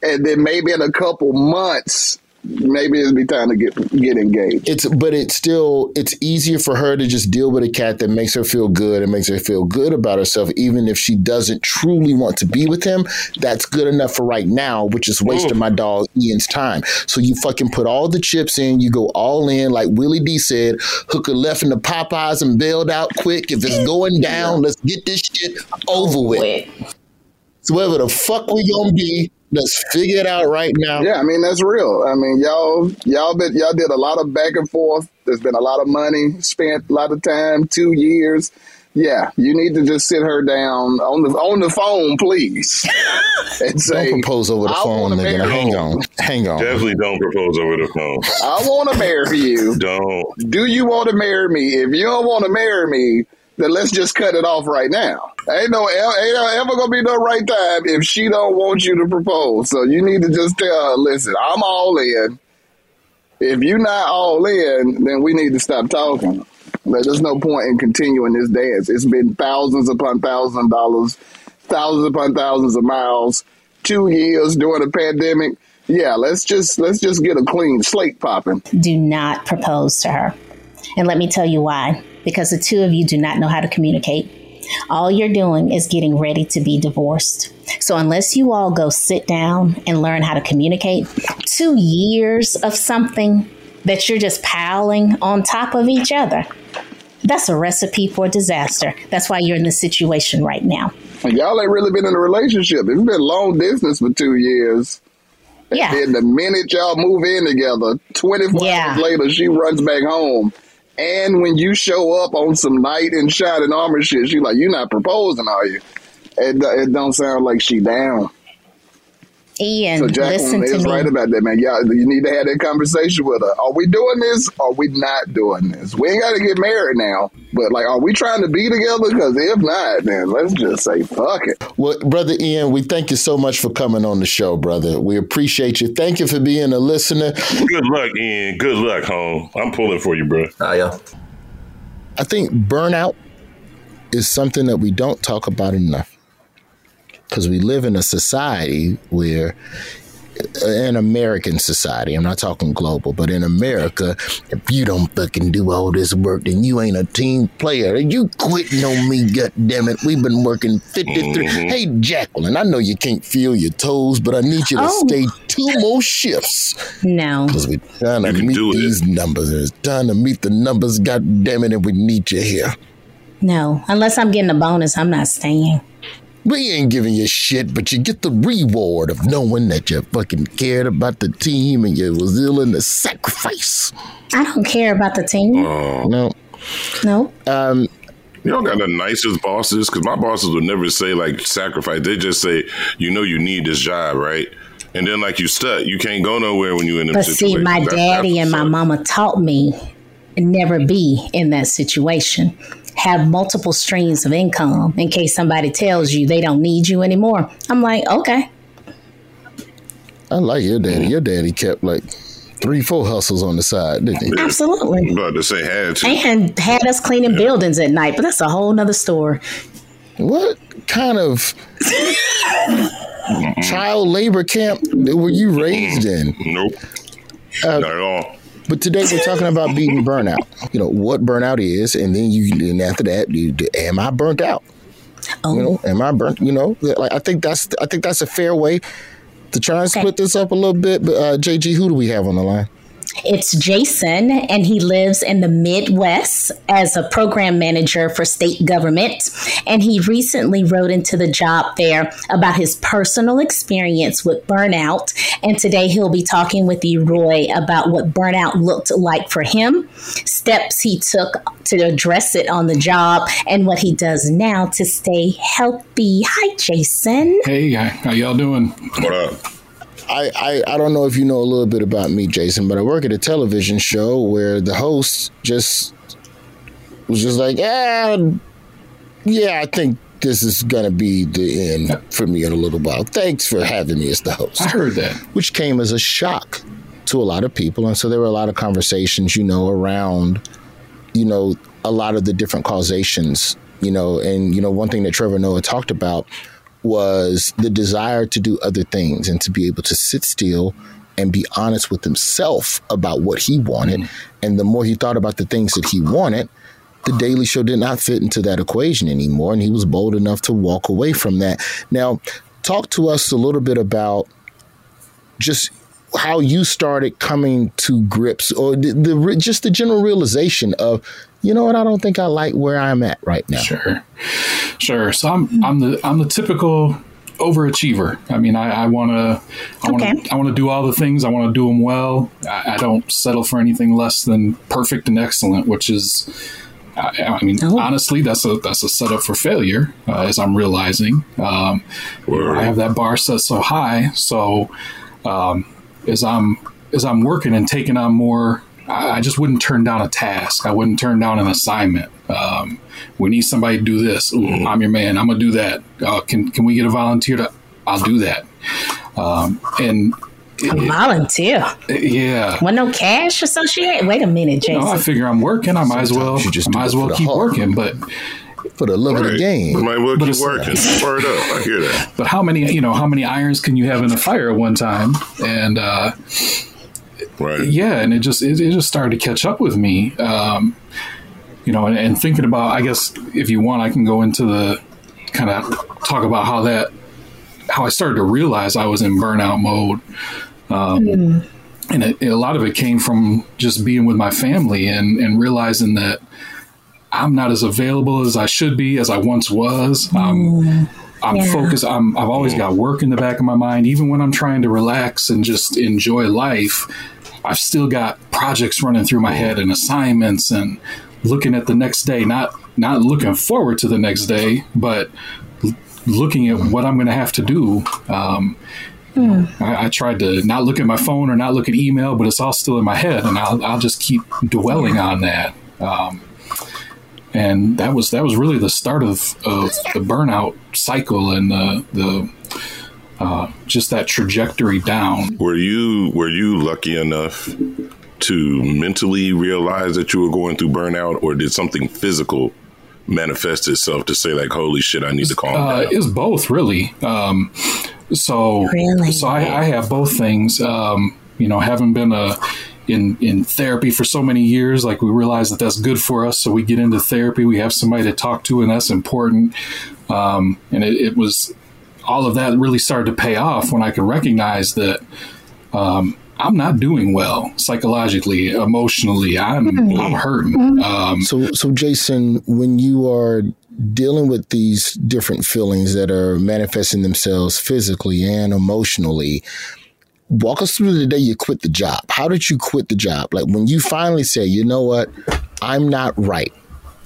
and then maybe in a couple months, maybe it'll be time to get get engaged. It's but it's still it's easier for her to just deal with a cat that makes her feel good and makes her feel good about herself, even if she doesn't truly want to be with him. That's good enough for right now, which is wasting my dog Ian's time. So you fucking put all the chips in, you go all in, like Willie D said, hook a left in the Popeyes and bailed out quick. If it's going down, let's get this shit over with. So whatever the fuck we gonna be, let's figure it out right now. Yeah, I mean that's real. I mean y'all y'all been y'all did a lot of back and forth. There's been a lot of money spent, a lot of time, two years. Yeah, you need to just sit her down on the on the phone, please, and say, Don't propose over the "I phone, nigga. marry Hang on. Hang on. Definitely don't propose over the phone. I want to marry you. Don't. Do you want to marry me? If you don't want to marry me, then let's just cut it off right now. Ain't no ain't ever gonna be no right time if she don't want you to propose. So you need to just tell her, listen, I'm all in. If you're not all in, then we need to stop talking. Like, There's no point in continuing this dance. It's been thousands upon thousands of dollars, thousands upon thousands of miles, two years during a pandemic. Yeah, let's just let's just get a clean slate popping. Do not propose to her. And let me tell you why. Because the two of you do not know how to communicate. All you're doing is getting ready to be divorced. So, unless you all go sit down and learn how to communicate, two years of something that you're just piling on top of each other, that's a recipe for disaster. That's why you're in this situation right now. Y'all ain't really been in a relationship. It's been long distance for two years. And Yeah. then the minute y'all move in together, 24 hours later, she runs back home. And when you show up on some knight in shining armor shit, she like, "You're not proposing, are you? It, it don't sound like she down. Ian, so Jacqueline listen to is me. right about that, man. Y'all, you need to have that conversation with her. Are we doing this? Or are we not doing this? We ain't got to get married now, but like, are we trying to be together? Because if not, then let's just say fuck it. Well, brother Ian, we thank you so much for coming on the show, brother. We appreciate you. Thank you for being a listener. Good luck, Ian. Good luck, home. I'm pulling for you, bro. Ah, yeah. I think burnout is something that we don't talk about enough because we live in a society where uh, an American society. I'm not talking global, but in America, if you don't fucking do all this work, then you ain't a team player. You quitting on me, goddammit. We've been working 53. Hey, Jacqueline, I know you can't feel your toes, but I need you to Oh. stay two more shifts. No. Because we're trying to meet these numbers. And it's time to meet the numbers, goddammit, and we need you here. No, unless I'm getting a bonus, I'm not staying. We ain't giving you shit, but you get the reward of knowing that you fucking cared about the team and you was willing to sacrifice. I don't care about the team. No. No. Um, Y'all got the nicest bosses because my bosses would never say like sacrifice. They just say, you know, you need this job, right? And then like you stuck, you can't go nowhere when you in them But see, my That's- daddy and my mama taught me never be in that situation. Have multiple streams of income in case somebody tells you they don't need you anymore. I'm like, okay. I like your daddy. Your daddy kept like three, four hustles on the side, didn't he? Absolutely. I'm about to say had to. And had us cleaning buildings at night, but that's a whole nother story. What kind of child labor camp were you raised in? Nope. Uh, Not at all. But today we're talking about beating burnout. You know what burnout is, and then you, and after that, you, am I burnt out? You know, am I burnt? You know, like I think that's I think that's a fair way to try and split this up a little bit. But uh, JG, who do we have on the line? It's Jason, and he lives in the Midwest as a program manager for state government. And he recently wrote into the job fair about his personal experience with burnout. And today he'll be talking with you, Roy, about what burnout looked like for him, steps he took to address it on the job, and what he does now to stay healthy. Hi, Jason. Hey, how y'all doing? What up? I, I, I don't know if you know a little bit about me, Jason, but I work at a television show where the host just was just like, yeah, yeah, I think this is gonna be the end for me in a little while. Thanks for having me as the host. I heard that, which came as a shock to a lot of people, and so there were a lot of conversations, you know, around, you know, a lot of the different causations, you know, and you know, one thing that Trevor Noah talked about was the desire to do other things and to be able to sit still and be honest with himself about what he wanted. Mm-hmm. And the more he thought about the things that he wanted, the Daily Show did not fit into that equation anymore. And he was bold enough to walk away from that. Now, talk to us a little bit about just how you started coming to grips or the, the just the general realization of you know what I don't think I like where I'm at right now. Sure. Sure. So I'm I'm the I'm the typical overachiever. I mean, I I want to I want to I want to do all the things. I want to do them well. I, I don't settle for anything less than perfect and excellent, which is. I, I mean, honestly, that's a that's a setup for failure, uh, as I'm realizing. Um, you I have that bar set so high, so um, as I'm as I'm working and taking on more I I just wouldn't turn down a task. I wouldn't turn down an assignment. Um, we need somebody to do this. Ooh, I'm your man. I'm gonna do that. Uh, can can we get a volunteer to? I'll do that. Um, and A volunteer. yeah, With no cash associated? Wait a minute, you Jason. know, I figure I'm working. I might as well. You just I might as well keep heart. working. But for the love of the Right. game. Might well keep working. Word up. I hear that. but how many you know how many irons can you have in a fire at one time? And uh, Right. yeah, and it just it, it just started to catch up with me. Um, you know, and, and thinking about, I guess if you want, I can go into the kind of talk about how that how I started to realize I was in burnout mode. Um, And it, a lot of it came from just being with my family and, and realizing that I'm not as available as I should be, as I once was. Um, I'm Yeah. focused. I'm, I've always got work in the back of my mind. Even when I'm trying to relax and just enjoy life, I've still got projects running through my head and assignments and looking at the next day. Not not looking forward to the next day, but l- looking at what I'm going to have to do. Um, I, I tried to not look at my phone or not look at email, but it's all still in my head, and I'll, I'll just keep dwelling on that. Um, and that was that was really the start of, of the burnout cycle and the the uh, just that trajectory down. Were you were you lucky enough to mentally realize that you were going through burnout, or did something physical manifest itself to say like, "Holy shit, I need to calm Uh, down"? it's both really. Um, so so I, I have both things. Um, you know, having been a in in therapy for so many years, like we realize that that's good for us. So we get into therapy. We have somebody to talk to, and that's important. Um, and it, it was all of that really started to pay off when I could recognize that. Um, I'm not doing well psychologically, emotionally. I'm I'm hurting. Um, so, so Jason, when you are dealing with these different feelings that are manifesting themselves physically and emotionally, walk us through the day you quit the job. How did you quit the job? Like when you finally say, you know what, I'm not right.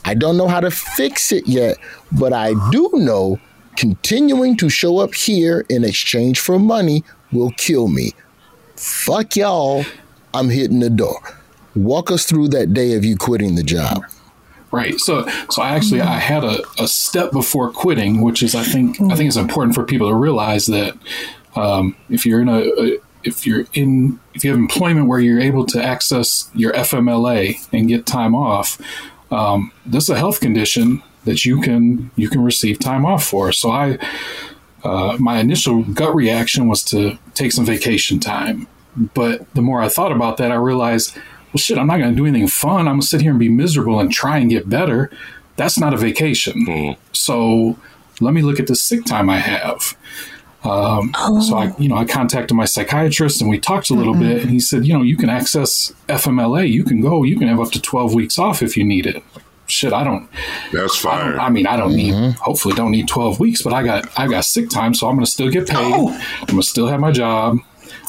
I don't know how to fix it yet, but I do know continuing to show up here in exchange for money will kill me. Fuck y'all. I'm hitting the door. Walk us through that day of you quitting the job. Right. So, so I actually I had a, a step before quitting, which is I think I think it's important for people to realize that um, if you're in a, a if you're in if you have employment where you're able to access your FMLA and get time off, um, this is a health condition that you can you can receive time off for. So I uh, my initial gut reaction was to take some vacation time, but the more I thought about that, I realized well, shit, I'm not going to do anything fun. I'm going to sit here and be miserable and try and get better. That's not a vacation. Mm. So let me look at the sick time I have. Um, Oh. So I, you know, I contacted my psychiatrist and we talked a little Mm-hmm. bit. And he said, you know, you can access FMLA. You can go. You can have up to 12 weeks off if you need it. Shit, I don't. That's fine. I mean, I don't need. Hopefully, don't need 12 weeks, but I got I got sick time, so I'm going to still get paid. I'm going to still have my job.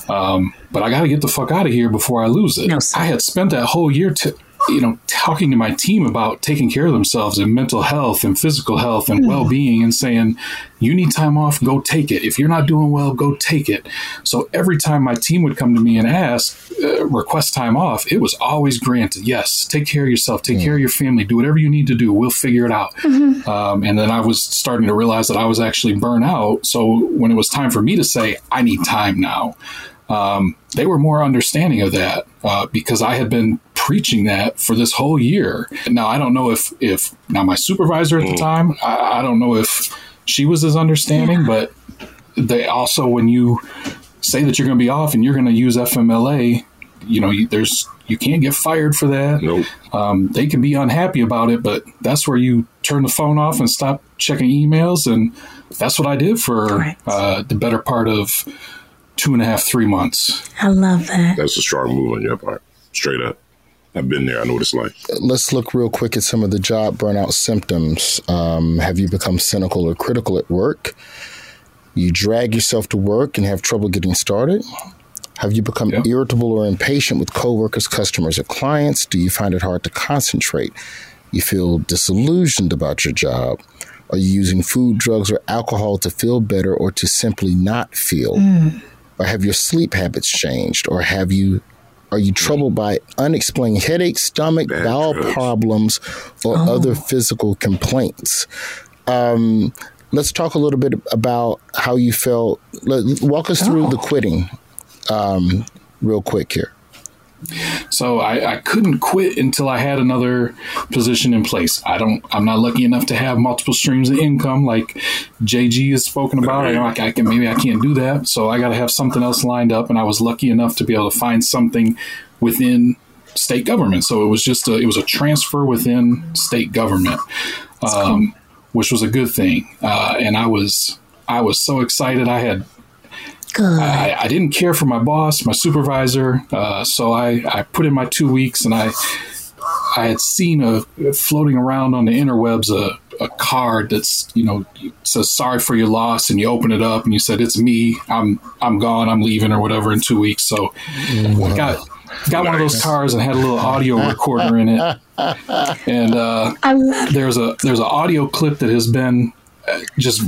Um, but I got to get the fuck out of here before I lose it. I had spent that whole year, to, you know, talking to my team about taking care of themselves and mental health and physical health and Mhm. well being, and saying, "You need time off, go take it. If you're not doing well, go take it." So every time my team would come to me and ask, uh, request time off, it was always granted. Yes, take care of yourself, take care of your family, do whatever you need to do. We'll figure it out. Um, and then I was starting to realize that I was actually burnt out. So when it was time for me to say, I need time now, um, they were more understanding of that uh, because I had been preaching that for this whole year. Now, I don't know if, if now my supervisor at the time, I, I don't know if she was as understanding, but they also, when you say that you're going to be off and you're going to use FMLA, you know, you, there's you can't get fired for that. Nope. Um, they can be unhappy about it, but that's where you turn the phone off and stop checking emails, and that's what I did for uh, the better part of two and a half, three months. I love that. That's a strong move on your part. Straight up. I've been there. I know what it's like. Let's look real quick at some of the job burnout symptoms. Um, have you become cynical or critical at work? You drag yourself to work and have trouble getting started? Have you become irritable or impatient with coworkers, customers, or clients? Do you find it hard to concentrate? You feel disillusioned about your job? Are you using food, drugs, or alcohol to feel better or to simply not feel? Mm. Or have your sleep habits changed? Or have you are you troubled by unexplained headaches, stomach, bowel problems, or other physical complaints? Um, let's talk a little bit about how you felt. Let, walk us through the quitting um, real quick here. So I, I couldn't quit until I had another position in place. I don't. I'm not lucky enough to have multiple streams of income like JG has spoken about. I I, I can maybe I can't do that. So I got to have something else lined up. And I was lucky enough to be able to find something within state government. So it was just a, it was a transfer within state government, um, which was a good thing. Uh, and I was I was so excited. I had I, I didn't care for my boss, my supervisor, uh, so I, I put in my two weeks, and I I had seen a floating around on the interwebs a, a card that's you know says sorry for your loss, and you open it up and you said it's me, I'm I'm gone, I'm leaving or whatever in two weeks. So I got got one of those cards and had a little audio recorder in it, and uh, there's a there's an audio clip that has been uh, just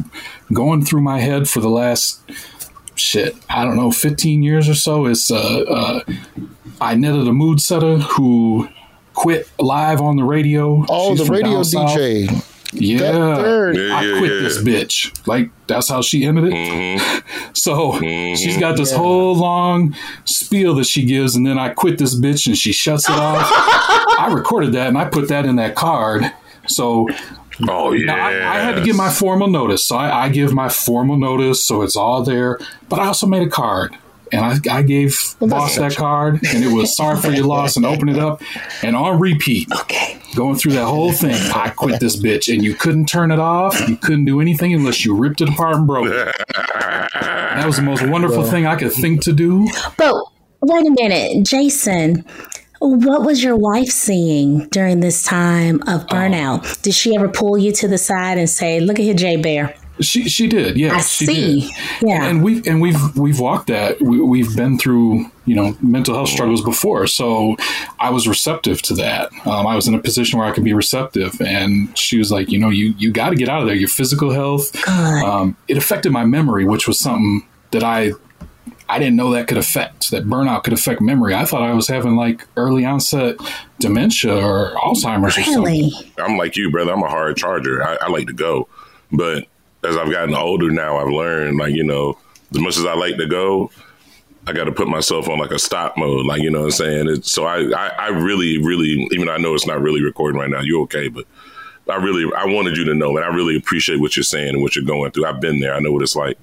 going through my head for the last shit, I don't know, 15 years or so. It's uh, uh, I netted a mood setter who quit live on the radio. Oh, She's the radio down south. DJ. Yeah, That third. Yeah, I yeah, quit yeah. this bitch. Like that's how she ended it. So she's got this Yeah. whole long spiel that she gives, and then I quit this bitch, and she shuts it off. I recorded that, and I put that in that card. So. Oh yeah, I, I had to give my formal notice, so I, I give my formal notice, so it's all there. But I also made a card, and I, I gave boss that card, and it was sorry for your loss, and open it up, and on repeat. Okay. Going through that whole thing, I quit this bitch, and you couldn't turn it off. You couldn't do anything unless you ripped it apart and broke it. That was the most wonderful Well. thing I could think to do. But wait a minute, Jason. What was your wife seeing during this time of burnout? Did she ever pull you to the side and say, "Look at here, Jay Bear. She she did, yeah. I she see. Did. Yeah. and we've and we've we've walked that. We, we've been through you know mental health struggles before, so I was receptive to that. Um, I was in a position where I could be receptive, and she was like, you know, you you got to get out of there. Your physical health. Um, it affected my memory, which was something that I I didn't know that could affect that burnout could affect memory. I thought I was having like early onset dementia or Alzheimer's or something. I'm like you, brother. I'm a hard charger. I, I like to go, but as I've gotten older now, I've learned like you know, as much as I like to go, I got to put myself on like a stop mode. Like you know what I'm saying. It, so I, I I really really even though I know it's not really recording right now. You're okay? But I really I wanted you to know, and I really appreciate what you're saying and what you're going through. I've been there. I know what it's like.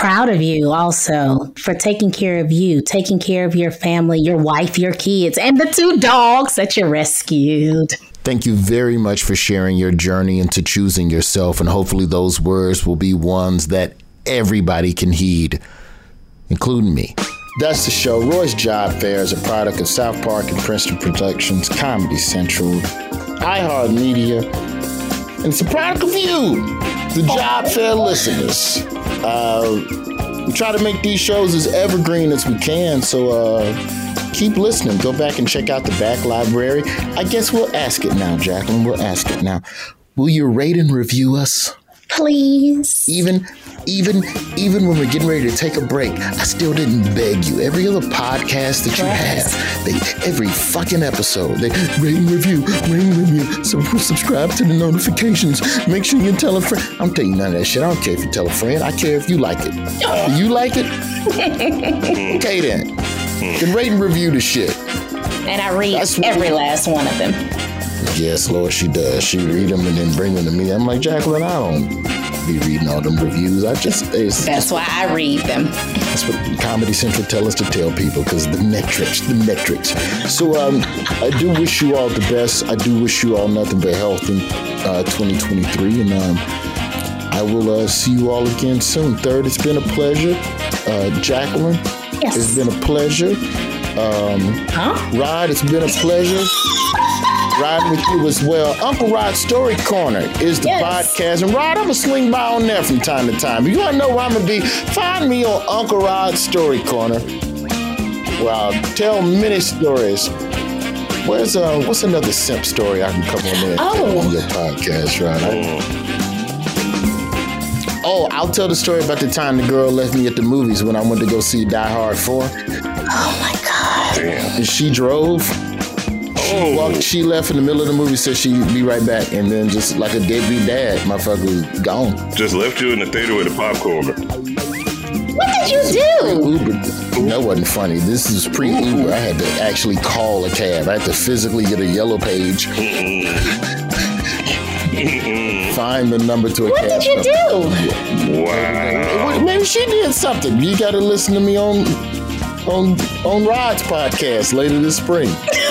Proud of you also for taking care of you, taking care of your family, your wife, your kids, and the two dogs that you rescued. Thank you very much for sharing your journey into choosing yourself, and hopefully, those words will be ones that everybody can heed, including me. That's the show. Roy's Job Fair is a product of South Park and Princeton Productions, Comedy Central, iHeartMedia, and it's a product of you, the Job Fair listeners. Uh, we try to make these shows as evergreen as we can, so uh, keep listening. Go back and check out the back library. I guess we'll ask it now, Jacqueline. We'll ask it now. Will you rate and review us? Please. Even even even when we're getting ready to take a break, I still didn't beg you. Every other podcast that you Yes. have, they every fucking episode, they rate and review, rate and review. So subscribe to the notifications. Make sure you tell a friend. I'm telling you none of that shit. I don't care if you tell a friend. I care if you like it. Do you like it? okay then. Then rate and review the shit. And I read every last one of them. Yes, Lord, she does. She read them and then bring them to me. I'm like, Jacqueline, I don't be reading all them reviews. I just it's, That's why I read them. That's what Comedy Central tell us to tell people because the metrics, the metrics. So um, I do wish you all the best. I do wish you all nothing but health in uh, 2023, and um, I will uh, see you all again soon. Third, it's been a pleasure. Uh, Jacqueline, Yes. it's been a pleasure. Um, Rod, it's been a pleasure. Riding with you as well. Uncle Rod's Story Corner is the podcast. And Rod, I'm going to swing by on there from time to time. If you want to know where I'm going to be, find me on Uncle Rod's Story Corner, where I'll tell many stories. Where's uh, what's another simp story I can come on there Oh. on your podcast, Rod? Oh, I'll tell the story about the time the girl left me at the movies when I went to go see Die Hard 4. Oh my God. Damn. And she drove. She oh. walked, she left in the middle of the movie, said she'd be right back, and then just like a deadbeat dad, motherfucker was gone. Just left you in the theater with a popcorn. What did you do? Uber. That wasn't funny. This is pre Uber. I had to actually call a cab. I had to physically get a yellow page, find the number to a What cab. did you do? Wow. Maybe she did something. You got to listen to me on on on Rod's podcast later this spring.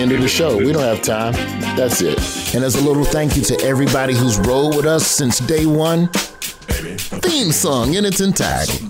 End of the show. We don't have time. That's it. And as a little thank you to everybody who's rolled with us since day one, theme song in its entirety.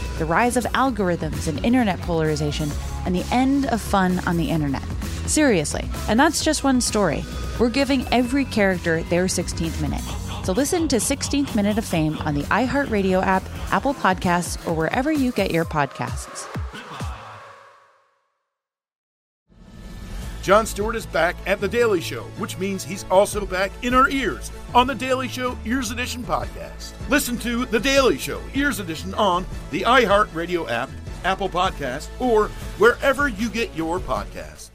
the rise of algorithms and internet polarization, and the end of fun on the internet. Seriously, and that's just one story. We're giving every character their 16th minute. So listen to 16th Minute of Fame on the iHeartRadio app, Apple Podcasts, or wherever you get your podcasts. Jon Stewart is back at The Daily Show, which means he's also back in our ears on The Daily Show Ears Edition podcast. Listen to The Daily Show Ears Edition on the iHeartRadio app, Apple Podcast, or wherever you get your podcasts.